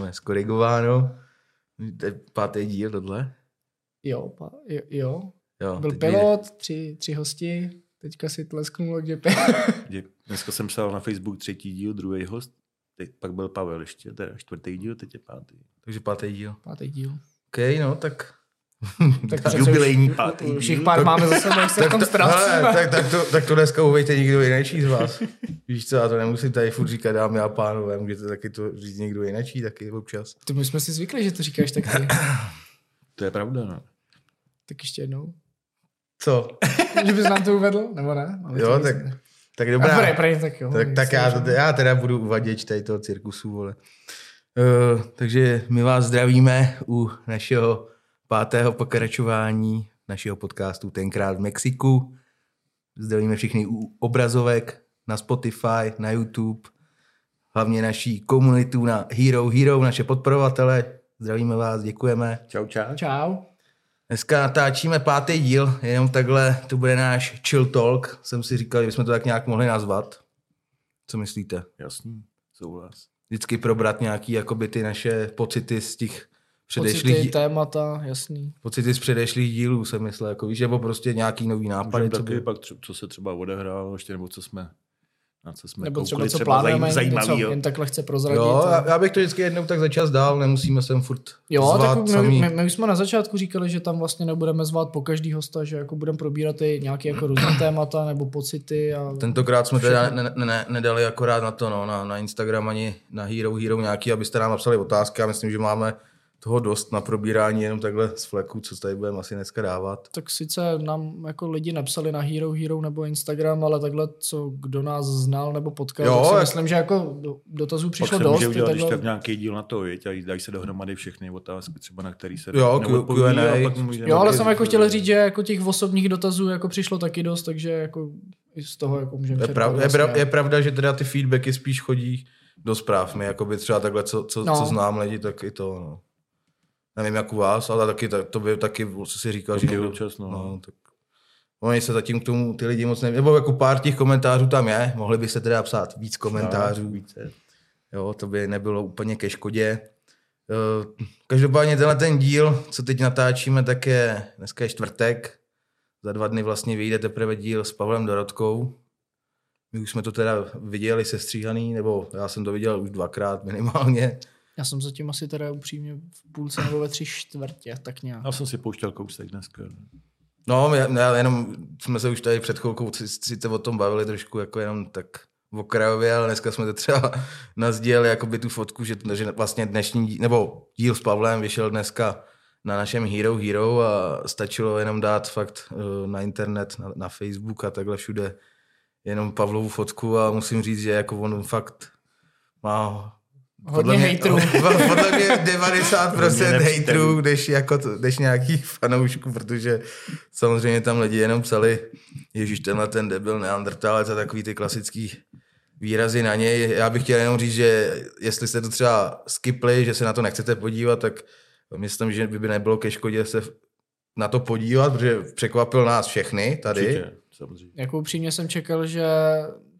máme skorigováno. To je pátý díl tohle. Jo, pa, jo, jo. Jo, Byl pilot, tři, tři hosti, teďka si tlesknul, že Dě- Dneska jsem psal na Facebook třetí díl, druhý host, teď pak byl Pavel ještě, teda čtvrtý díl, teď je pátý. Takže pátý díl. Pátý díl. OK, no, tak... Tak tak přece jubilejní už- pátý Už jich pár máme za sebou, jak se v tom to, ztrácíme. hele, tak, tak, to, tak to dneska uvejte někdo jiný z vás. Víš co, já to nemusím tady furt říkat dámy a pánové, můžete taky to říct někdo jiný taky občas. To my jsme si zvykli, že to říkáš tak ty. To je pravda, no. Tak ještě jednou. Co? že bys nám to uvedl, nebo ne? Máme Jo, to tak, tak dobrá. prej, prej, tak jo. Tak, tak já, neříkám. já teda budu uvaděč tady toho cirkusu, vole. Uh, takže my vás zdravíme u našeho pátého pokračování našeho podcastu Tenkrát v Mexiku. Zdravíme všechny u obrazovek na Spotify, na YouTube, hlavně naší komunitu na Hero Hero, naše podporovatele. Zdravíme vás, děkujeme. Čau, čau. Čau. Dneska natáčíme pátý díl, jenom takhle to bude náš chill talk. Jsem si říkal, že bychom to tak nějak mohli nazvat. Co myslíte? Jasný, souhlas. Vždycky probrat nějaký jakoby ty naše pocity z těch předešlých Pocity, témata, jasný. pocity z předešlých dílů, jsem myslel, jako víš, nebo prostě nějaký nový nápady, Můžeme co taky by... pak, co se třeba odehrálo, ještě nebo co jsme, na co jsme Nebo třeba co třeba plánujeme, něco jen takhle chce prozradit. Jo, a- já, bych to vždycky jednou tak za čas dál, nemusíme sem furt Jo, zvát tak my, samý. my, my, už jsme na začátku říkali, že tam vlastně nebudeme zvát po každý hosta, že jako budeme probírat i nějaké jako různé témata nebo pocity. A... Tentokrát jsme teda ne, ne, ne, nedali akorát na to, no, na, na Instagram ani na Hero Hero nějaký, abyste nám napsali otázky. Já myslím, že máme toho dost na probírání jenom takhle z fleku, co tady budeme asi dneska dávat. Tak sice nám jako lidi napsali na Hero Hero nebo Instagram, ale takhle, co kdo nás znal nebo potkal, Jo, tak si jak- myslím, že jako do- dotazů Pak přišlo se dost. i udělat když takhle- tak nějaký díl na to, viď? a dají se dohromady všechny otázky, třeba na který se Jo, Q&A. pak můžeme Jo, ale jsem jako chtěl říct, že jako těch osobních dotazů jako přišlo taky dost, takže jako i z toho jako můžeme Je, čerpat prav, je, vlastně. prav, je pravda, že teda ty feedbacky spíš chodí do zpráv. My jakoby třeba takhle, co, co, no. co znám lidi, tak i to, no. Nevím, jak u vás, ale taky tak, to by taky, co si říkal, že Taky někdo, občas, no. no. tak Oni se zatím k tomu ty lidi moc neví, nebo jako pár těch komentářů tam je, mohli by se teda psát víc komentářů. No, více. Jo, to by nebylo úplně ke škodě. Eh, Každopádně tenhle ten díl, co teď natáčíme, tak je dneska je čtvrtek. Za dva dny vlastně vyjde teprve díl s Pavlem Dorotkou. My už jsme to teda viděli sestříhaný, nebo já jsem to viděl už dvakrát minimálně. Já jsem zatím asi teda upřímně v půlce nebo ve tři čtvrtě, tak nějak. Já jsem si pouštěl kousek dneska. No, já, já jenom jsme se už tady před chvilkou si- sice o tom bavili trošku jako jenom tak v okrajově, ale dneska jsme to třeba nazdíleli jakoby tu fotku, že, že vlastně dnešní, dí- nebo díl s Pavlem vyšel dneska na našem Hero Hero a stačilo jenom dát fakt eh, na internet, na, na Facebook a takhle všude jenom Pavlovu fotku a musím říct, že jako on fakt má Hodně hejtrů. Podle mě 90% Hodně hejtrů, než, jako to, než nějaký fanoušků, protože samozřejmě tam lidi jenom psali, ježíš, tenhle ten debil neandertálec a takový ty klasický výrazy na něj. Já bych chtěl jenom říct, že jestli jste to třeba skipli, že se na to nechcete podívat, tak myslím, že by nebylo ke škodě se na to podívat, protože překvapil nás všechny tady. Určitě, samozřejmě. Jako upřímně jsem čekal, že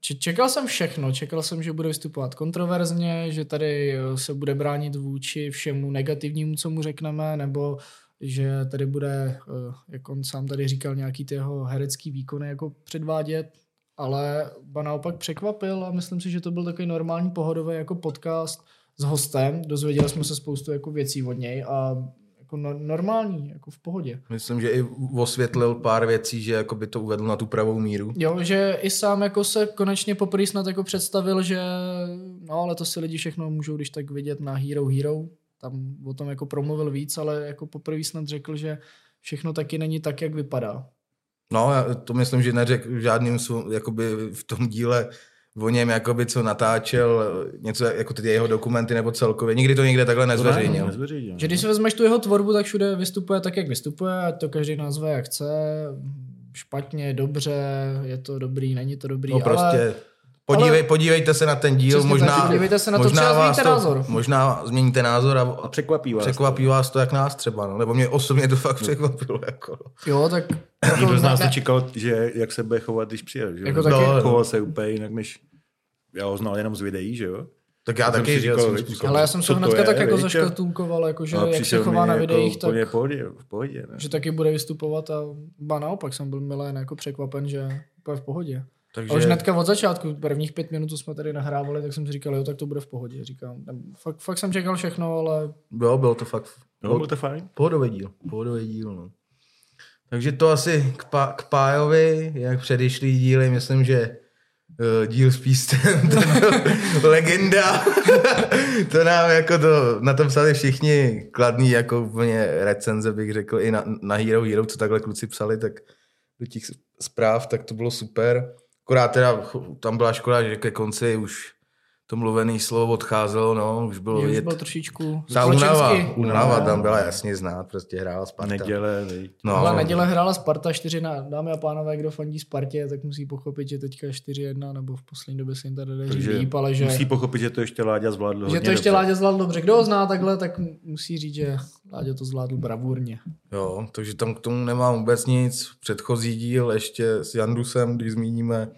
čekal jsem všechno. Čekal jsem, že bude vystupovat kontroverzně, že tady eh, se bude bránit vůči všemu negativnímu, co mu řekneme, nebo že tady bude, eh, jak on sám tady říkal, nějaký ty jeho herecký výkony jako předvádět, ale ba naopak překvapil a myslím si, že to byl takový normální pohodový jako podcast s hostem. Dozvěděli jsme se spoustu jako věcí od něj a jako no, normální, jako v pohodě. Myslím, že i osvětlil pár věcí, že jako by to uvedl na tu pravou míru. Jo, že i sám jako se konečně poprvé snad jako představil, že no ale to si lidi všechno můžou když tak vidět na Hero Hero. Tam o tom jako promluvil víc, ale jako poprvé snad řekl, že všechno taky není tak, jak vypadá. No, já to myslím, že neřekl v žádným svou- jakoby v tom díle o něm, jakoby, co natáčel, něco jako ty jeho dokumenty nebo celkově. Nikdy to někde takhle To ne, nezveřejnil. nezveřejnil. Že když si vezmeš tu jeho tvorbu, tak všude vystupuje tak, jak vystupuje, ať to každý nazve, jak chce. Špatně, dobře, je to dobrý, není to dobrý, No prostě, ale podívej, ale- podívejte se na ten díl, Přesně možná, tak, podívejte se na to, možná vás změníte názor. Možná změníte názor a, A překvapí vás. překvapí vás to, jak nás třeba. No. Nebo mě osobně to fakt překvapilo. Jako. jo, tak... Nikdo z nás ne- nečekal, že jak se bude chovat, když přijel. Že? Jako no, taky- Choval se úplně jinak, než já ho znal jenom z videí, že jo? Tak já To jsem taky, říkal, jsem viď, způsob- Ale já jsem se to hnedka je, tak jako zaškatulkoval, jako že jak se chová na jako videích, tak úplně v pohodě, v pohodě, ne? že taky bude vystupovat a ba naopak jsem byl milé jako překvapen, že úplně v pohodě. Takže, A už hnedka od začátku, prvních pět minut, co jsme tady nahrávali, tak jsem si říkal, jo, tak to bude v pohodě. Říkám, fakt, fakt jsem čekal všechno, ale jo, bylo to fakt bylo to fajn. pohodový díl. Pohodový díl, no. Takže to asi k, pá, k Pájovi, jak předešlý díly, myslím, že uh, díl s pístem, to byl legenda. to nám jako to, na tom psali všichni kladný jako úplně recenze, bych řekl, i na, na Hero Hero, co takhle kluci psali, tak do těch zpráv, tak to bylo super. Akorát teda tam byla škoda, že ke konci už to mluvené slovo odcházelo, no, už bylo vidět. byl trošičku Ta společensky. únava No. tam byla jasně znát, prostě hrála Sparta. Neděle. No, Ale neděle hrála Sparta 4 na dámy a pánové, kdo fandí Spartě, tak musí pochopit, že teďka 4-1, nebo v poslední době se jim tady daří líp, ale že, musí pochopit, že to ještě Láďa zvládl že to ještě dobře. Láďa zvládl dobře. Kdo ho zná takhle, tak mu- musí říct, že Láďa to zvládl bravurně. Jo, takže tam k tomu nemám vůbec nic. Předchozí díl ještě s Jandusem, když zmíníme,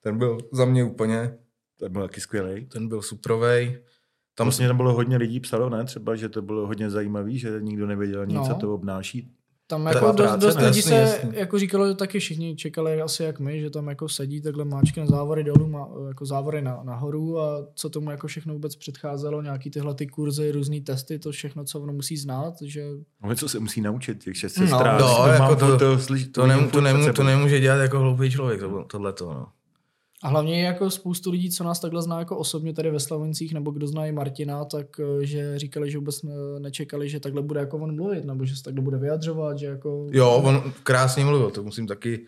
ten byl za mě úplně, To byl taky skvělý. ten byl suprovej. Tam Vlastně tam bylo hodně lidí psalo, ne? Třeba, že to bylo hodně zajímavý, že nikdo nevěděl nic, No. co to obnáší. Tam jako dost, práce, dost lidí se, jasný. jako říkalo, taky všichni čekali asi jak my, že tam jako sedí takhle máčkem závory dolů, má, jako závory na, nahoru a co tomu jako všechno vůbec předcházelo, nějaký tyhle ty kurzy, různý testy, to všechno, co ono musí znát, že Ale co se musí naučit, těch šest No. sestrát. No, to, jako to- to, slyš, to, nem, to, nemů, to nemůže dělat jako hloupý člověk, to, tohleto, no. A hlavně jako spoustu lidí, co nás takhle zná jako osobně tady ve Slavencích, nebo kdo zná i Martina, tak eh, že říkali, že vůbec ne- nečekali, že takhle bude jako on mluvit, nebo že se takhle bude vyjadřovat, že jako... Jo, on krásně mluvil, to musím taky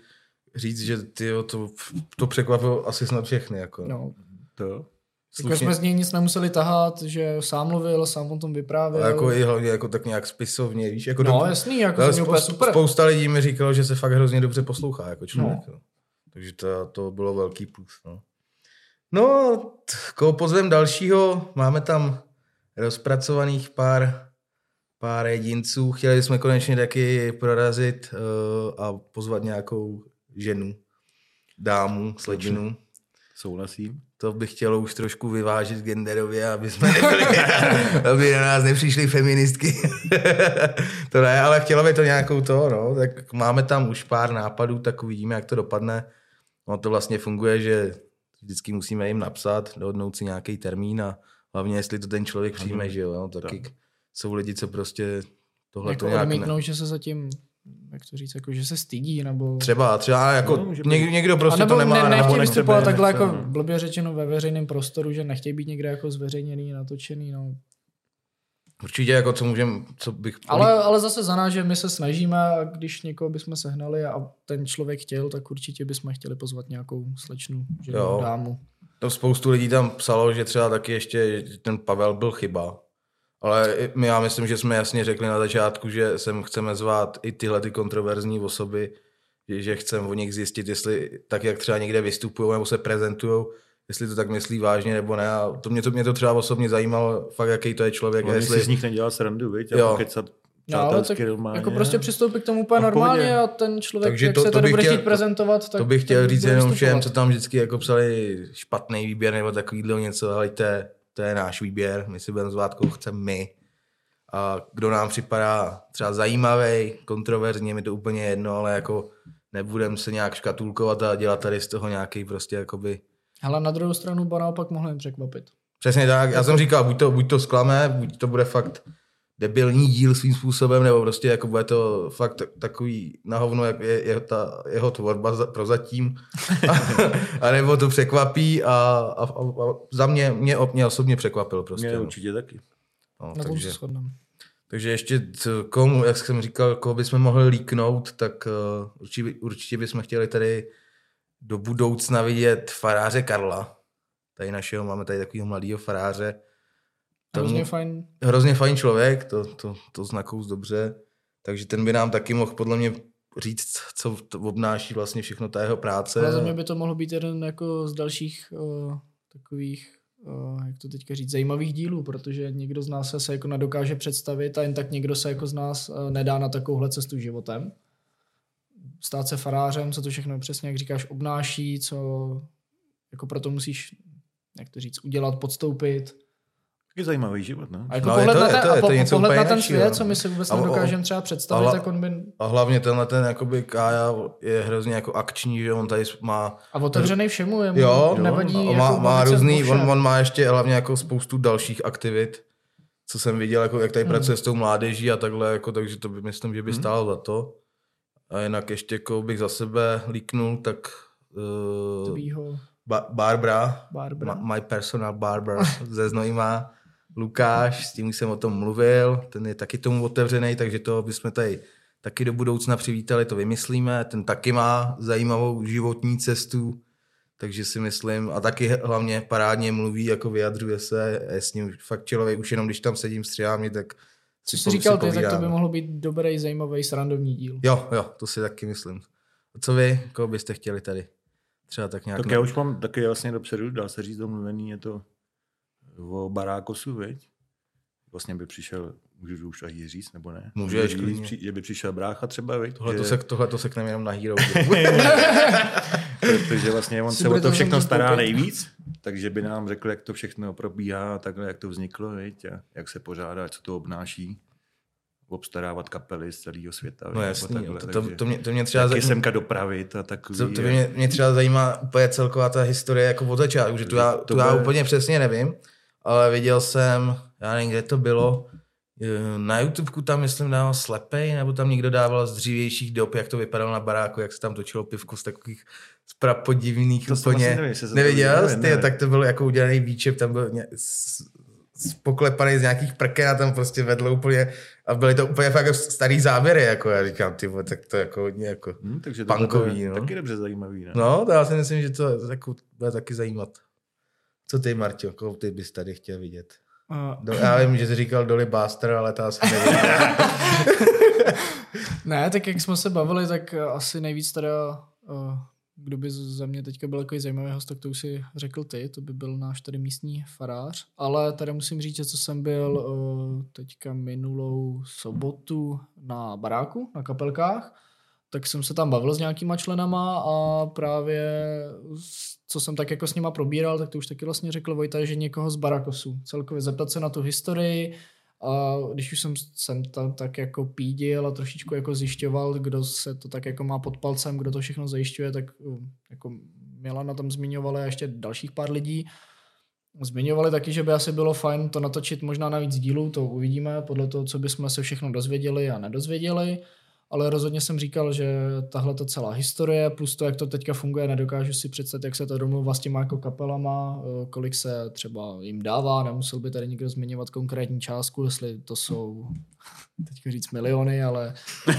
říct, že ty to, to překvapilo asi snad všechny. Jako. No, To. jako jsme z něj nic nemuseli tahat, že sám mluvil, sám o tom vyprávěl. A jako i hlavně jako tak nějak spisovně, víš, jako no do- jasný, jako Ale to úplně spou- super. Spousta lidí mi říkalo, že se fakt hrozně dobře poslouchá jako člověk. No. Takže to, to bylo velký plus. No, no koho pozvem dalšího, máme tam rozpracovaných pár, pár jedinců. Chtěli jsme konečně taky prorazit uh, a pozvat nějakou ženu, dámu, slečnu. Souhlasím. To bych chtělo už trošku vyvážit genderově, aby jsme nebyli, aby na nás nepřišly feministky. to ne, ale chtělo by to nějakou to, no. Tak máme tam už pár nápadů, tak uvidíme, jak to dopadne. No to vlastně funguje, že vždycky musíme jim napsat, dohodnout si nějaký termín a hlavně, jestli to ten člověk přijme, že jo. No, taky Tak. jsou lidi, co prostě tohle jako to nějak odmítnou, ne... že se zatím, jak to říct, jako že se stydí, nebo... Třeba, třeba jako No, být. někdo, někdo prostě nebo to nemá ne, nechce vystupovat takhle nechce, jako blbě řečeno ve veřejném prostoru, že nechtějí být někde jako zveřejněný, natočený, no. Určitě jako co můžem, co bych... Ale, ale zase za nás, že my se snažíme a když někoho bychom sehnali a ten člověk chtěl, tak určitě bychom chtěli pozvat nějakou slečnu, ženu, Jo. dámu. To spoustu lidí tam psalo, že třeba taky ještě že ten Pavel byl chyba. Ale my já myslím, že jsme jasně řekli na začátku, že sem chceme zvát i tyhle ty kontroverzní osoby, že, že chceme o nich zjistit, jestli tak, jak třeba někde vystupují nebo se prezentují, jestli to tak myslí vážně nebo ne. A to mě to, mě to třeba osobně zajímalo, fakt jaký to je člověk. a Oni jestli, si z nich nedělal srandu, viď? Jo. A pokecat No, ale tak normálně. jako prostě přistoupit k tomu úplně normálně a ten člověk, Takže jak to- se to bych bude chtěl- chtít prezentovat, tak to bych chtěl říct jenom všem, co tam vždycky jako psali špatný výběr nebo takovýhle něco, ale to je, to je náš výběr, my si budeme zvát, koho chceme my. A kdo nám připadá třeba zajímavý, kontroverzní, je mi to úplně jedno, ale jako nebudem se nějak škatulkovat a dělat tady z toho nějaký prostě jakoby... Ale na druhou stranu ba naopak mohli jim překvapit. Přesně tak, já jsem říkal, buď to, buď to sklame, buď to bude fakt debilní díl svým způsobem, nebo prostě jako bude to fakt tak- takový na hovno, jak je, je ta jeho tvorba za- prozatím, a nebo to překvapí a, a, a, a za mě, mě, mě osobně překvapil prostě. Mě no. určitě taky. No, Na tom se takže, shodneme. takže ještě komu, jak jsem říkal, koho bychom mohli líknout, tak uh, určitě, určitě bychom chtěli tady do budoucna vidět faráře Karla. Tady našeho, máme tady takového mladého faráře. Tomu- Hrozně fajn. hrozně fajn člověk, to, to, to znakou dobře, takže ten by nám taky mohl podle mě říct, co obnáší vlastně všechno ta jeho práce. Ale za mě by to mohlo být jeden jako z dalších uh, takových, uh, jak to teďka říct, zajímavých dílů, protože někdo z nás se, jako nedokáže představit a jen tak někdo se jako z nás uh, nedá na takovouhle cestu životem. Stát se farářem, co to všechno přesně, jak říkáš, obnáší, co jako proto musíš jak to říct, udělat, podstoupit. Taky zajímavý život, no. A jako No, pohled, to- na je ten, to- je a to pohled úplně na ten jiného, svět, no. co my si vůbec A nedokážeme třeba představit, ale- tak on by... A hlavně tenhle ten jakoby Kája je hrozně jako akční, že on tady má A otevřený všemu, jemu Jo, nevadí. a jako má, má různý, on, on má ještě hlavně jako spoustu dalších aktivit, co jsem viděl, jako jak tady Hmm. pracuje s tou mládeží a takhle, jako, takže to by, myslím, že by Hmm. stálo za to. A jinak ještě jako bych za sebe líknul, tak uh, Tvýho. Ba- Barbara, Barbara. Ma, my personal barber ze Znojma, Lukáš, s tím jsem o tom mluvil, ten je taky tomu otevřený, takže to bychom tady taky do budoucna přivítali, to vymyslíme, ten taky má zajímavou životní cestu, takže si myslím, a taky hlavně parádně mluví, jako vyjadřuje se, je s ním fakt člověk, už jenom když tam sedím s třiámi, tak Co si jsi říkal ty, tak to by mohlo být dobrý, zajímavý, srandovní díl. Jo, jo, to si taky myslím. A co vy, koho byste chtěli tady? Třeba tak nějak... Tak já už mám taky vlastně dopředu, dá se říct domluvený, je to o Barákosu, veď? Vlastně by přišel, můžu už i říct, nebo ne? Můžeš, říct, klidně. při- že by přišel brácha třeba, veď? Tohle to že- se, tohle to se k jenom na Hero. Protože vlastně on Si se o to všechno stará koupit. nejvíc, takže by nám řekl, jak to všechno probíhá, a takhle, jak to vzniklo, viď, a jak se pořádá, co to obnáší, obstarávat kapely z celého světa. No jasný, takhle, to, takže to, mě, to mě třeba taky zajímá, semka dopravit a takový. to, to mě, mě třeba zajímá úplně celková ta historie jako od začátku, že tu já, To tu já bude- úplně přesně nevím, ale viděl jsem, já nevím, kde to bylo, na YouTubeku tam, myslím, dával Slepej, nebo tam někdo dával z dřívějších dob, jak to vypadalo na baráku, jak se tam točilo pivko z takových z prapodivných To úplně. nevím, Neviděl viděl, jsi? ne. Ty, tak to byl jako udělaný výčep, tam byl ně, s, s, poklepaný z nějakých prken a tam prostě vedlo úplně a byly to úplně fakt starý záběry, jako já říkám, ty tak to jako hodně jako... Hm, takže to punkový, no. taky dobře zajímavý. Ne? No, to já si myslím, že to jako, bude taky zajímat. Co ty, Marťo, koho ty bys tady chtěl vidět? Do, já vím, že jsi říkal Dolly Buster, ale to asi nevím. ne, tak jak jsme se bavili, tak uh, asi nejvíc teda, uh, kdo by za mě teďka byl takový zajímavý host, tak to už si řekl ty, to by byl náš tady místní farář. Ale tady musím říct, že co jsem byl uh, teďka minulou sobotu na baráku, na kapelkách, tak jsem se tam bavil s nějakýma členama a právě co jsem tak jako s nima probíral, tak to už taky vlastně řekl Vojta, že někoho z Barakosu. Celkově zeptat se na tu historii a když už jsem sem tam tak jako pídil a trošičku jako zjišťoval, kdo se to tak jako má pod palcem, kdo to všechno zajišťuje, tak um, jako Milana tam zmiňovala a ještě dalších pár lidí. Zmiňovali taky, že by asi bylo fajn to natočit možná na víc dílů, to uvidíme, podle toho, co bychom se všechno dozvěděli a nedozvěděli ale rozhodně jsem říkal, že tahle ta celá historie, plus to, jak to teďka funguje, nedokážu si představit, jak se to domluvá s těma jako kapelama, eh, kolik se třeba jim dává, nemusel by tady někdo zmiňovat konkrétní částku, jestli to jsou, teďka říct miliony, ale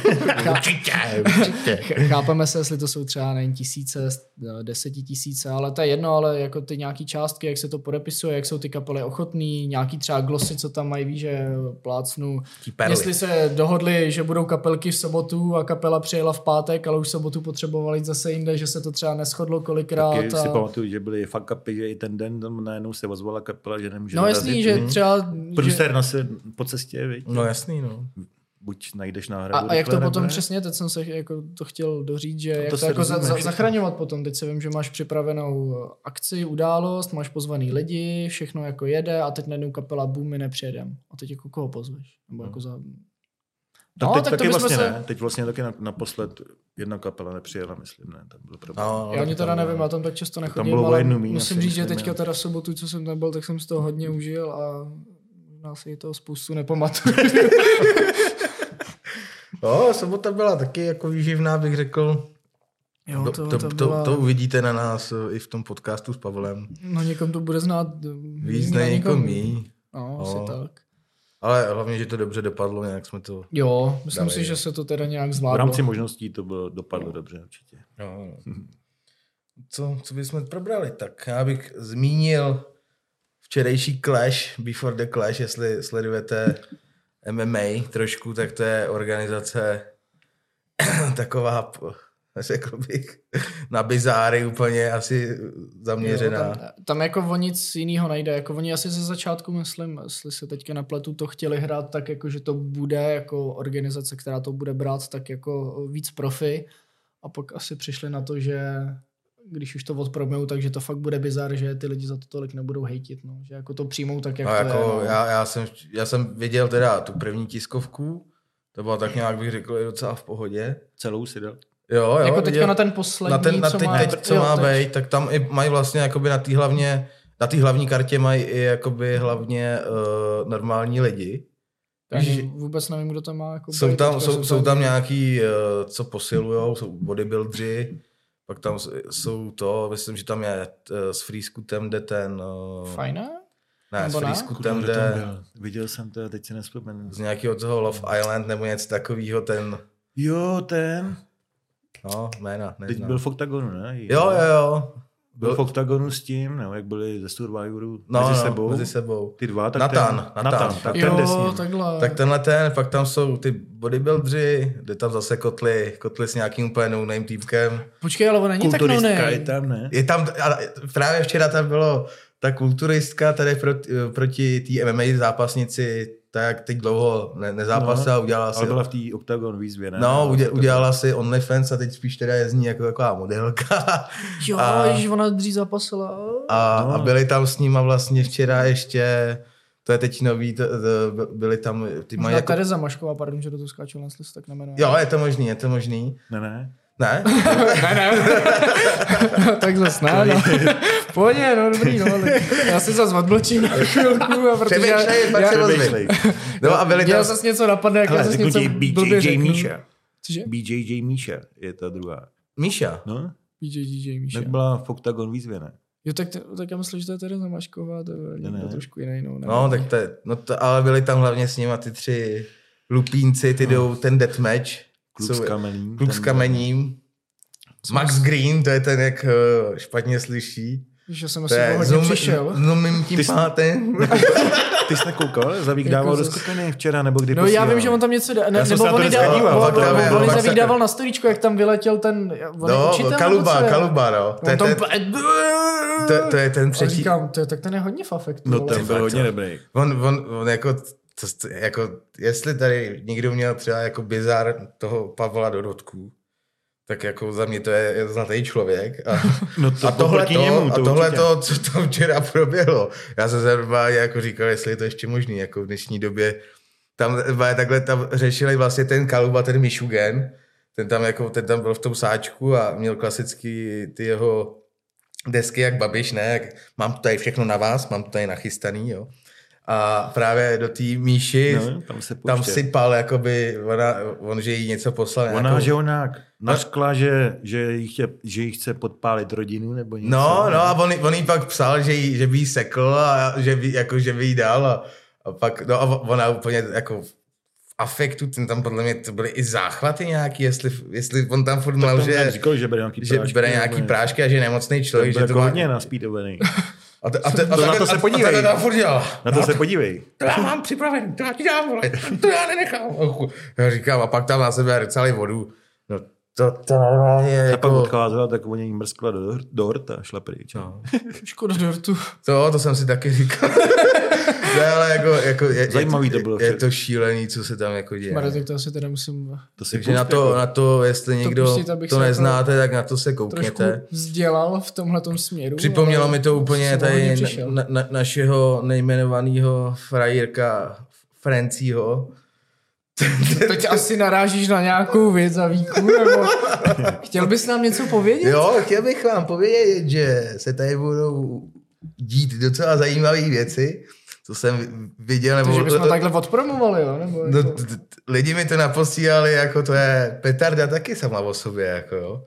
určitě, určitě. ch- chápeme se, jestli to jsou třeba nejen tisíce, eh, desetitisíce, ale to je jedno, ale jako ty nějaký částky, jak se to podepisuje, jak jsou ty kapely ochotný, nějaký třeba glosy, co tam mají, víš, že plácnu. Jestli se dohodli, že budou kapelky v sobotu a kapela přijela v pátek, ale už sobotu potřebovali jít zase jinde, že se to třeba neschodlo kolikrát. Taky si A... pamatuju, že byly fakt kapy, že i ten den tam najednou se ozvala kapela, že nemůže No jasný, dorazit, že hm. třeba... Že... Průser na se po cestě, viď? No jasný, no. Buď najdeš A, náhradu. a jak to rychle, potom přesně, teď jsem se jako to chtěl doříct, že to jak to se jako za, za, zachraňovat potom. Teď se vím, že máš připravenou akci, událost, máš pozvaný lidi, všechno jako jede a teď najednou kapela boom, my nepřijedem. A teď jako koho pozveš? Nebo jako za... Tak No, teď tak to taky bychom vlastně se- ne. Teď vlastně taky na, naposled jedna kapela nepřijela, myslím, ne. Tam byl problém. no Já ani teda tam- nevím, já tam tak často nechodím, bylo o ale jednu míň, musím říct, že teďka teda v sobotu, co jsem tam byl, tak jsem z toho hodně užil a možná si toho spoustu nepamatuju. Jo, sobota byla taky jako výživná, bych řekl. jo, To, to, to, to, to, byla, to uvidíte na nás eh, i v tom podcastu s Pavlem. No někom to bude znát Víc na někom- mý. No, No. asi tak. Ale hlavně, že to dobře dopadlo, nějak jsme to... Jo, myslím Dali, si, jo. že se to teda nějak V zvládlo. rámci možností to bylo, dopadlo dobře určitě. Jo. Co, co bychom probrali? Tak já bych zmínil včerejší Clash, Before the Clash, jestli sledujete MMA trošku, tak to je organizace taková, řekl bych, na bizáry úplně asi zaměřená. Jo, tam, tam jako o nic jiného nejde. Jako oni asi ze začátku, myslím, jestli se teďka napletu, to chtěli hrát tak, jako že to bude jako organizace, která to bude brát tak jako víc profi. A pak asi přišli na to, že když už to odpromujou, takže to fakt bude bizar, že ty lidi za to tolik nebudou hejtit, no. že jako to přijmou tak, jak No, to jako je. No. já, já, jsem, já jsem viděl teda tu první tiskovku, to bylo tak nějak, bych řekl, docela v pohodě. Celou si dal. Jo, jo, jako teďka viděl- na ten poslední, na ten, na co teď, má, teď, co jo, má teď. být, tak tam i mají vlastně jakoby na té hlavně, na té hlavní kartě mají i jakoby hlavně uh, normální lidi. Ani vůbec nevím, kdo to má. Jako Jsou tam, teďka, jsou, jsou tam nějaký, uh, co posilujou, jsou bodybuildři, pak tam s- jsou to, myslím, že tam je uh, s Freescootem jde ten, uh, Fajné? ne, s nebo ne? Freescootem tam jde? Viděl jsem to a teď si nespomenu. z nějakého toho Love Island nebo něco takového, ten, Jo, ten. No, jména, Teď neznám. byl v Octagonu, ne? Jo, jo, jo. Byl v Octagonu s tím, nebo jak byli ze Survivoru No, mezi no, sebou. Mezi sebou. Ty dva, tak Natan, ten, Natan. Natan, tak ten jde s Jo, ním. takhle. Tak tenhle ten, pak tam jsou ty bodybuildři, jde tam zase kotly, kotly s nějakým úplně no-name týpkem. Počkej, ale on není tak no Kulturistka je ne. tam, ne? Je tam, ale právě včera tam bylo ta kulturistka tady proti, proti té MMA zápasnici, tak teď dlouho ne, nezápasila, no, udělala si... Ale byla v té Octagon výzvě, ne? No, udě, udělala si OnlyFans a teď spíš teda jezdí jako taková modelka. Jo, A- že ona dřív zapasila. A, No. a byli tam s nima vlastně včera ještě, to je teď nový, to, to, byli tam, ty mají Možná jako... Tereza Mašková, pardon, že do toho skáču, jestli se tak nemenuje. Jo, je to možný, je to možný. Ne, ne. Ne? ne, ne. tak zase ne, no. Pohodě, no dobrý, no. ale Já si zase odmlčím na chvilku, a protože... Přemýšlej, pak já, se. Přemýšlej. No a byli Měl tam... zase něco napadne, jak já zase něco BJJ. Míša. Cože? BJJ Míša je ta druhá. Míša. No, BJJ Míša. tak byla v Octagon výzvě, ne? Jo, tak, tak já myslím, že to je Tereza Mašková, to je někdo ne. trošku jiný. No, No, tak to, je, no to, ale byli tam hlavně s nima ty tři lupínci, ty jdou ten deathmatch. Kluk s Jsou- kamením. Kluk s ten- kamením. Max Green, to je ten, jak eh, špatně slyší. Že jsem To asi je hodně zoom, přišel. zoomím tím Ty jsi- pátem. Ty jsi nekoukal? Zavík Jako dával do skupiny včera, nebo kdy No já posílal? vím, že on tam něco, dá, ne, Já jsem nebo se na to on dával, díval, on, pak Zavík dával na storičku, jak tam vyletěl ten, No, učitel, Kaluba? Kaluba, no. To je, tam, ten, to, to je ten a třetí. říkám, to je, tak ten je hodně v afektu. No ten byl hodně dobrý. On, on, on jako, to, to- jako, jestli tady někdo měl třeba jako bizar toho Pavla Dodotku, tak jako za mě to je, je zlatý člověk. A, No to a tohle, to, němu, a to tohle určitě. to, co tam včera proběhlo, já jsem se normálně jako říkal, jestli je to ještě možný, jako v dnešní době. Tam takhle tam řešili vlastně ten Kaluba, ten Michugen, ten tam, jako, ten tam byl v tom sáčku a měl klasický ty jeho desky jak Babiš, ne? Jak, mám to tady všechno na vás, mám to tady nachystaný, jo. A právě do té Míši No, tam se tam sypal, jakoby, ona, on, že jí něco poslal. Ona, nějakou- že ona nařkla, že, že, jí chce, že jí chce podpálit rodinu, nebo něco. No, no a on, on jí pak psal, že, jí, že by jí sekl a že by, jako, že by jí dal a, a pak, no a ona úplně jako v afektu, ten tam podle mě to byly i záchvaty nějaký, jestli, jestli on tam furt mal, že, říkal, že bere nějaký že prášky, bere nebo nějaký prášky a že je nemocný To člověk, byl že to jako má... hodně naspídovaný. A, to, a, to, a, To na to se a- podívej. A furt dělal. Na to se podívej. To já mám připraven, to já ti dám, vole, to já nenechám. Já říkám, a pak tam na sebe rcali vodu. No to, to normálně je A pak jako... odcházela, tak o něj mrskla do, do horta a šla pryč. No. Škoda dortu. To, to jsem si taky říkal. ne, ale jako, jako je, Zajímavý je, to bylo Je, je to šílený, co se tam jako děje. Mare, tak to asi teda musím To si Takže na to, jako- na to, jestli někdo to, pustit, abych to se neznáte, tak na to se trošku koukněte. vzdělal v tomhletom směru. Připomnělo mi to úplně tady na, na, našeho nejmenovaného frajírka Francího. Teď asi narážíš na nějakou věc za výku, nebo chtěl bys nám něco povědět? Jo, chtěl bych vám povědět, že se tady budou dít docela zajímavé věci, co jsem viděl. Nebo, Takže bychom takhle odpromovali, jo? Nebo No, jako... t- t- lidi mi to naposílali, jako to je petarda taky sama o sobě, jako jo.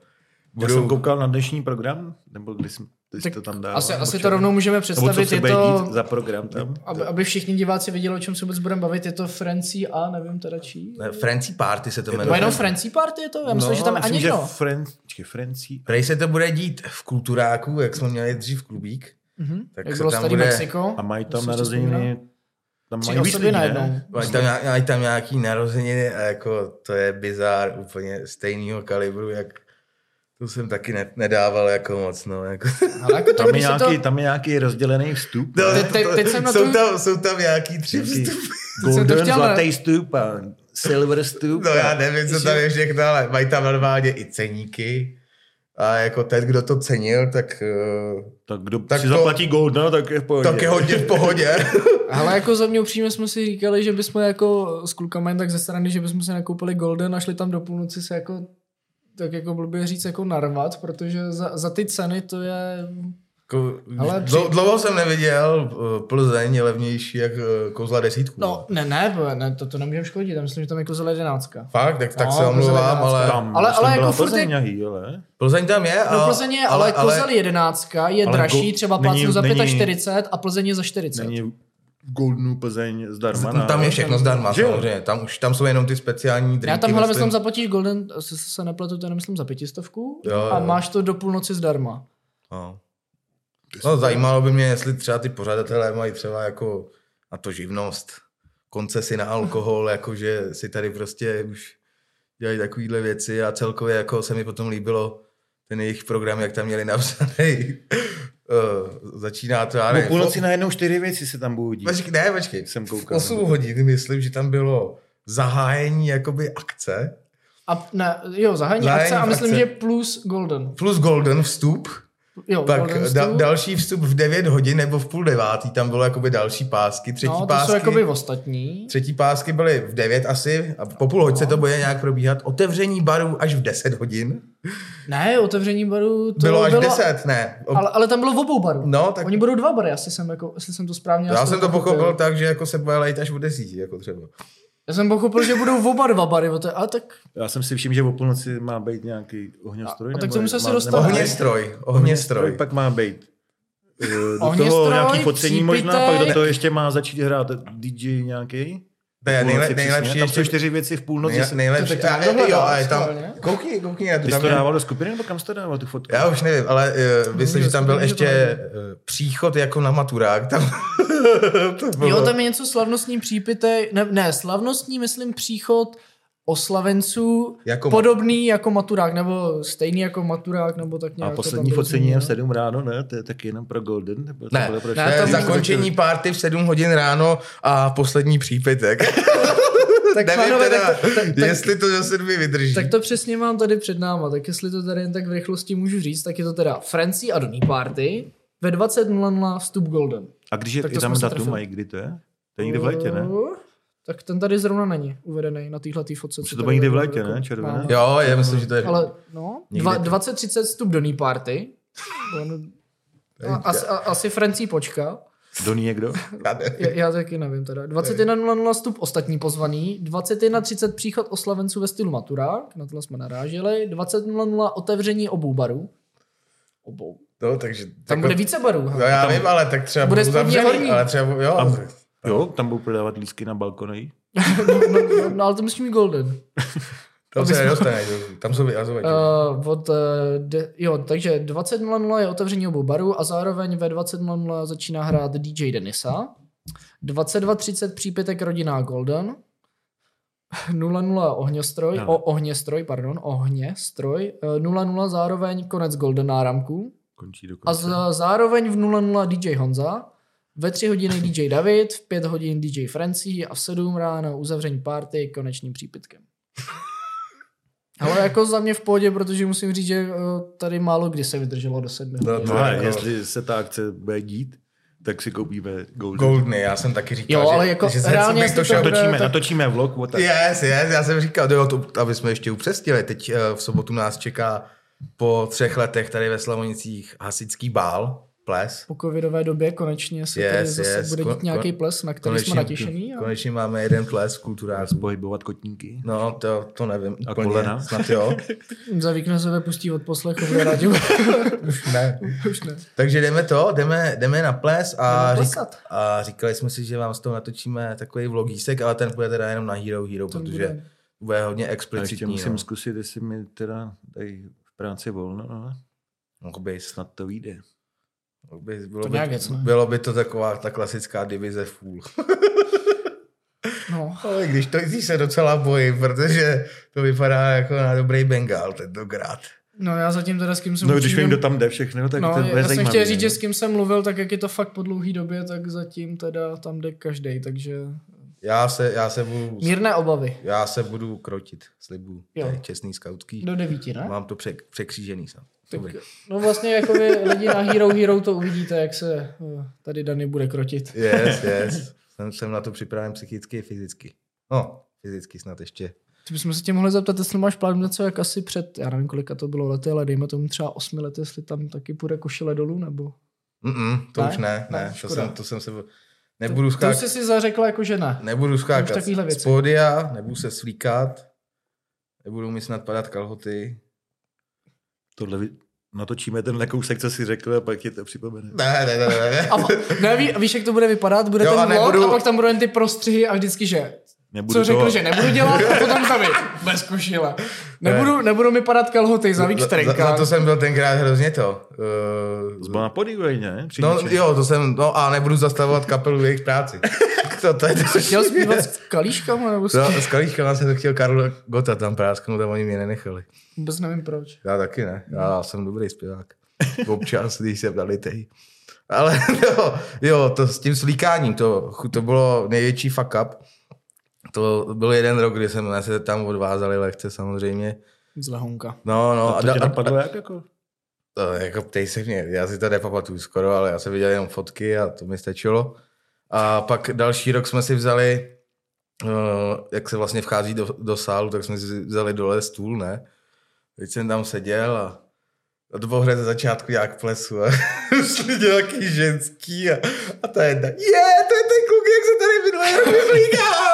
Já jsem koukal na dnešní program, nebo když jsem ty jsi Tak to tam dal. asi, asi to rovnou můžeme Nebo co představit. se Je bude to, dít za program tam. aby, aby všichni diváci věděli, o čem se vůbec budeme bavit, je to Francí a nevím teda čí. Ne, Francie Party se to Nebo jmenuje. jenom Francí party je to? Já myslím, že tam je ani No, myslím, jedno. že Fren... Počkej, Francí. Prej se to bude dít v kulturáku, jak jsme měli dřív klubík. Mhm. Tak Jak bylo tam starý bude- Mexiko. A mají tam narozeniny. Tam mají víc osoby lidí, najednou. ne? Mají tam, nějak- mají tam nějaký narozeniny a jako to je bizár úplně stejného kalibru, jak to jsem taky ne, nedával jako moc, no. Jako. Ale jako to, Tam je, nějaký, to... tam je nějaký rozdělený vstup. No, Te- te- teď jsem na jsou, tu- tam, jsou tam nějaký tři Nějaký vstupy. golden, chtěl, zlatý vstup a silver vstup. No já nevím, co tam je všechno, ale mají tam normálně i ceníky. A jako ten, kdo to cenil, tak, eh, Tak kdo Tak si to- zaplatí Golda, tak je v pohodě. tak je hodně v pohodě. Ale jako za mě upřímně jsme si říkali, že bychom jako s klukama jen tak ze strany, že bychom si nakoupili Golden a šli tam do půlnoci se jako tak jako blbě říct jako narvat, protože za, za ty ceny to je Jako, Ale při- dlouho jsem neviděl, eh, Plzeň je levnější jak eh, kouzla desítku. No, ne, ne, bo- ne to, to nemůžeme škodit, já myslím, že tam je kozel jedenáctka. Fakt, tak, tak No, se omlouvám, jedenáctka. ale Tam, Ale- ale, ale ale jako furt Plzeň je- nějaký, ale... Plzeň tam je. No a, Plzeň je, ale, ale kozel jedenáctka je ale draží, go- třeba není- plácnu za není- 45 a Plzeň je za 40. Není Goldenu Plzeň zdarma. No, tam je všechno zdarma, samozřejmě. Tam už tam jsou jenom ty speciální drinky. Já tam hlavně myslím. zaplatíš Golden, se, se nepletu, to je nemyslím za pětistovku Jo, a máš to do půlnoci zdarma. No. No, zajímalo by mě, jestli třeba ty pořadatelé mají třeba jako na to živnost, koncesi na alkohol, jakože si tady prostě už dělají takovýhle věci a celkově jako se mi potom líbilo ten jejich program, jak tam měli napsaný. Uh, začíná to, já Po nevím, půlnoci najednou čtyři věci se tam budou dít. Počkej, ne, počkej. Jsem koukal. 8 hodin, myslím, že tam bylo zahájení jakoby akce, A ne, jo, zahájení Zahájení akce a myslím, akce. že plus Golden. plus Golden vstup, Jo, pak da, další vstup v 9 hodin nebo v půl devátý, tam bylo jakoby další pásky, třetí no, to pásky. jsou jakoby ostatní. Třetí pásky byly v 9 asi a po půl hoďce to bude nějak probíhat. Otevření baru až v 10 hodin. Ne, otevření baru to bylo až v 10, ne. O, Ale, ale tam bylo v obou barů. No, tak Oni budou dva bary, asi jsem, jako, jestli jsem to správně já jsem to pochopil tak, že jako se bude lejt až v 10, jako třeba. Já jsem pochopil, že budou oba dva bary, ale tak Já jsem si všiml, že o půlnoci má být nějaký ohňostroj. A- a tak tomu se asi dostaneme. Ohněstroj, ohněstroj. Pak má být. eh, Do Ohněstroj, toho nějaký focení možná, pak do toho ještě má začít hrát DJ nějaký. To je nejle, nejlepší Tam jsou čtyři věci v půlnoci. nej, se- nejlepší. To tak A, to jo, je tam, koukni, koukni, já to Ty jsi tam to je- dával do skupiny, nebo kam jsi to dával tu fotku? Já už nevím, ale uh, myslím, že tam byl ještě uh, příchod jako na maturák. Tam to bylo. Jo, tam je něco slavnostní přípitek, ne, ne, slavnostní, myslím, příchod oslavenců Jako ma- podobný jako maturák, nebo stejný jako maturák, nebo tak A nějak. to poslední focení je v 7 ráno, ne? To je taky jenom pro Golden? Nebo to Ne, bylo pro to Ne, tam- zakončení party v 7 hodin ráno a poslední přípitek. Tak, Nevím pánové, teda, tak, tak, tak, jestli to do sedmi vydrží. tak to přesně mám tady před náma, tak jestli to tady jen tak v rychlosti můžu říct, tak je to teda Francie a Donny Party, ve 20.00 vstup Golden. A když je, Tak to je tam datum, mají, kdy to je? To je někdy v létě, ne? Tak ten tady zrovna není uvedený na téhle fotce. Už co to bude někdy v létě, ne? Červené? Jo, já myslím, že to je... Ale no, Někde dva, to- 20.30 vstup do ní party. A, asi, a, asi Francí počká. Do ní někdo? Já Já, já taky nevím teda. 21.00 vstup ostatní pozvaný, 21.30 příchod oslavenců ve stylu maturák, na tohle jsme naráželi, 20.00 otevření obou barů. Obou. No, takže... Tam jako- bude více barů. No já vím, ale tak třeba Bude spodní horní. ale třeba, jo. Tam, jo, tam budou prodávat lísky na balkony. no, no, no, ale to musí mít golden. tam se nedostane, tam jsou vyhazovači. Uh, od, uh, de, jo, takže 20.00 je otevření obou barů a zároveň ve 20.00 začíná hrát DJ Denisa. 22.30 přípitek rodinná Golden. 00 ohňostroj, Ano. o, ohněstroj, pardon, ohněstroj. Eh, 00 zároveň konec Golden náramků. Končí A dokonce. z, zároveň v 00 DJ Honza. Ve 3 hodiny DJ David, v 5 hodin DJ Francie a v 7 ráno uzavření party konečným přípitkem. Ale jako za mě v pohodě, protože musím říct, že eh, tady málo kdy se vydrželo do sedmi. No, to No ale jako- jestli se ta akce bude dít, tak si koupíme Golden. Goldny, já jsem taky říkal, Jo, že, ale jako že se, reálně to šel Natočíme, tak- natočíme vlog o tak. Yes, yes, já jsem říkal, jo, to, aby jsme ještě upřesnili. Teď eh, v sobotu nás čeká po třech letech tady ve Slavonicích hasičský bál, ples. Po covidové době konečně se Yes, tady zase yes. bude Kon- dít nějaký kon- ples, na který jsme natěšení. A... konečně máme jeden ples v kulturářství. Pohybovat kotníky. No, to, to nevím A úplně. kolena? Snad jo. Za víkend se pustí od poslechu. Už ne. Už ne. Takže jdeme to, jdeme, jdeme na ples a, Jdeme řík, plesat. a říkali jsme si, že vám z toho natočíme takový vlogísek, ale ten bude teda jenom na Hero Hero, Ten protože bude- bude hodně A ještě explicitní. musím no. zkusit, jestli mi teda tady v práci volno, ale Mohl by, snad to vyjde. By, bylo, To by, nějak věc, ne? bylo by to taková ta klasická divize full. No. Ale když to když se docela bojím, protože to vypadá jako na dobrý Bengal tentokrát. no já zatím teda s kým jsem No, když vím, kdo tam jde všechno, tak No, to bude já jsem chtěl říct, no. že s kým jsem mluvil, tak jak je to fakt po dlouhé době, tak zatím teda tam jde každý, takže Já se, já se budu, mírné obavy. já se budu krotit, slibuju. Jo. To je čestný skautský. Do devíti, ne? Mám to přek, překřížený sám. Tak, no vlastně jako vy lidi na Hero Hero to uvidíte, jak se eh, tady Dany bude krotit. Yes, yes. Jsem, jsem na to připraven psychicky i fyzicky. No, fyzicky snad ještě. Ty bychom se tě mohli zeptat, jestli máš plán něco jak asi před, já nevím kolika to bylo lety, ale dejme tomu třeba osmi lety, jestli tam taky půjde košile dolů, nebo... Mm-mm, to Ne? už ne, ne. Ne, to, jsem, to jsem se... Nebudu to, to už skákat, jsi si zařekla jako že ne. nebudu skákat z pódia, nebudu se slíkat, nebudu mi snad padat kalhoty. Tohle vy... natočíme ten kousek, co jsi řekl a pak ti to připomene. Ne, ne, ne, ne. ne. A ne, ví, víš, jak to bude vypadat? Bude Jo, ten a vlog nebudu- a pak tam budou jen ty prostřihy a vždycky, že Nebudu co řekl, toho- že nebudu dělat a potom tam je, bez košile. Nebudu, nebudu mi padat kalhoty za víc za, za, to jsem byl tenkrát hrozně to. Uh, Zbyl na ne? No jo, to jsem, no a nebudu zastavovat kapelu v jejich práci. to, to je to, Chtěl zpívat s kalíškama nebo s No, s kalíškama jsem to chtěl Karla Gota tam prásknout a oni mě nenechali. Vůbec nevím proč. Já taky ne, já jsem dobrý zpěvák. Občas, když jsem nalitej. Ale jo, jo, to s tím slíkáním, to, to bylo největší fuck up. To byl jeden rok, kdy jsme se tam odvázali lehce samozřejmě. Z lehonka. No, no. A to tě da- napadlo jak jako? To, jako ptej se mě, já si to nepamatuju skoro, ale já jsem viděl jenom fotky a to mi stačilo. A pak další rok jsme si vzali, uh, jak se vlastně vchází do, do sálu, tak jsme si vzali dole stůl, ne? Teď jsem tam seděl a, a to bylo hned ze začátku nějak plesu a šli nějaký ženský a, a ta jedna, je, to je ten kluk, jak se tady minulý rok.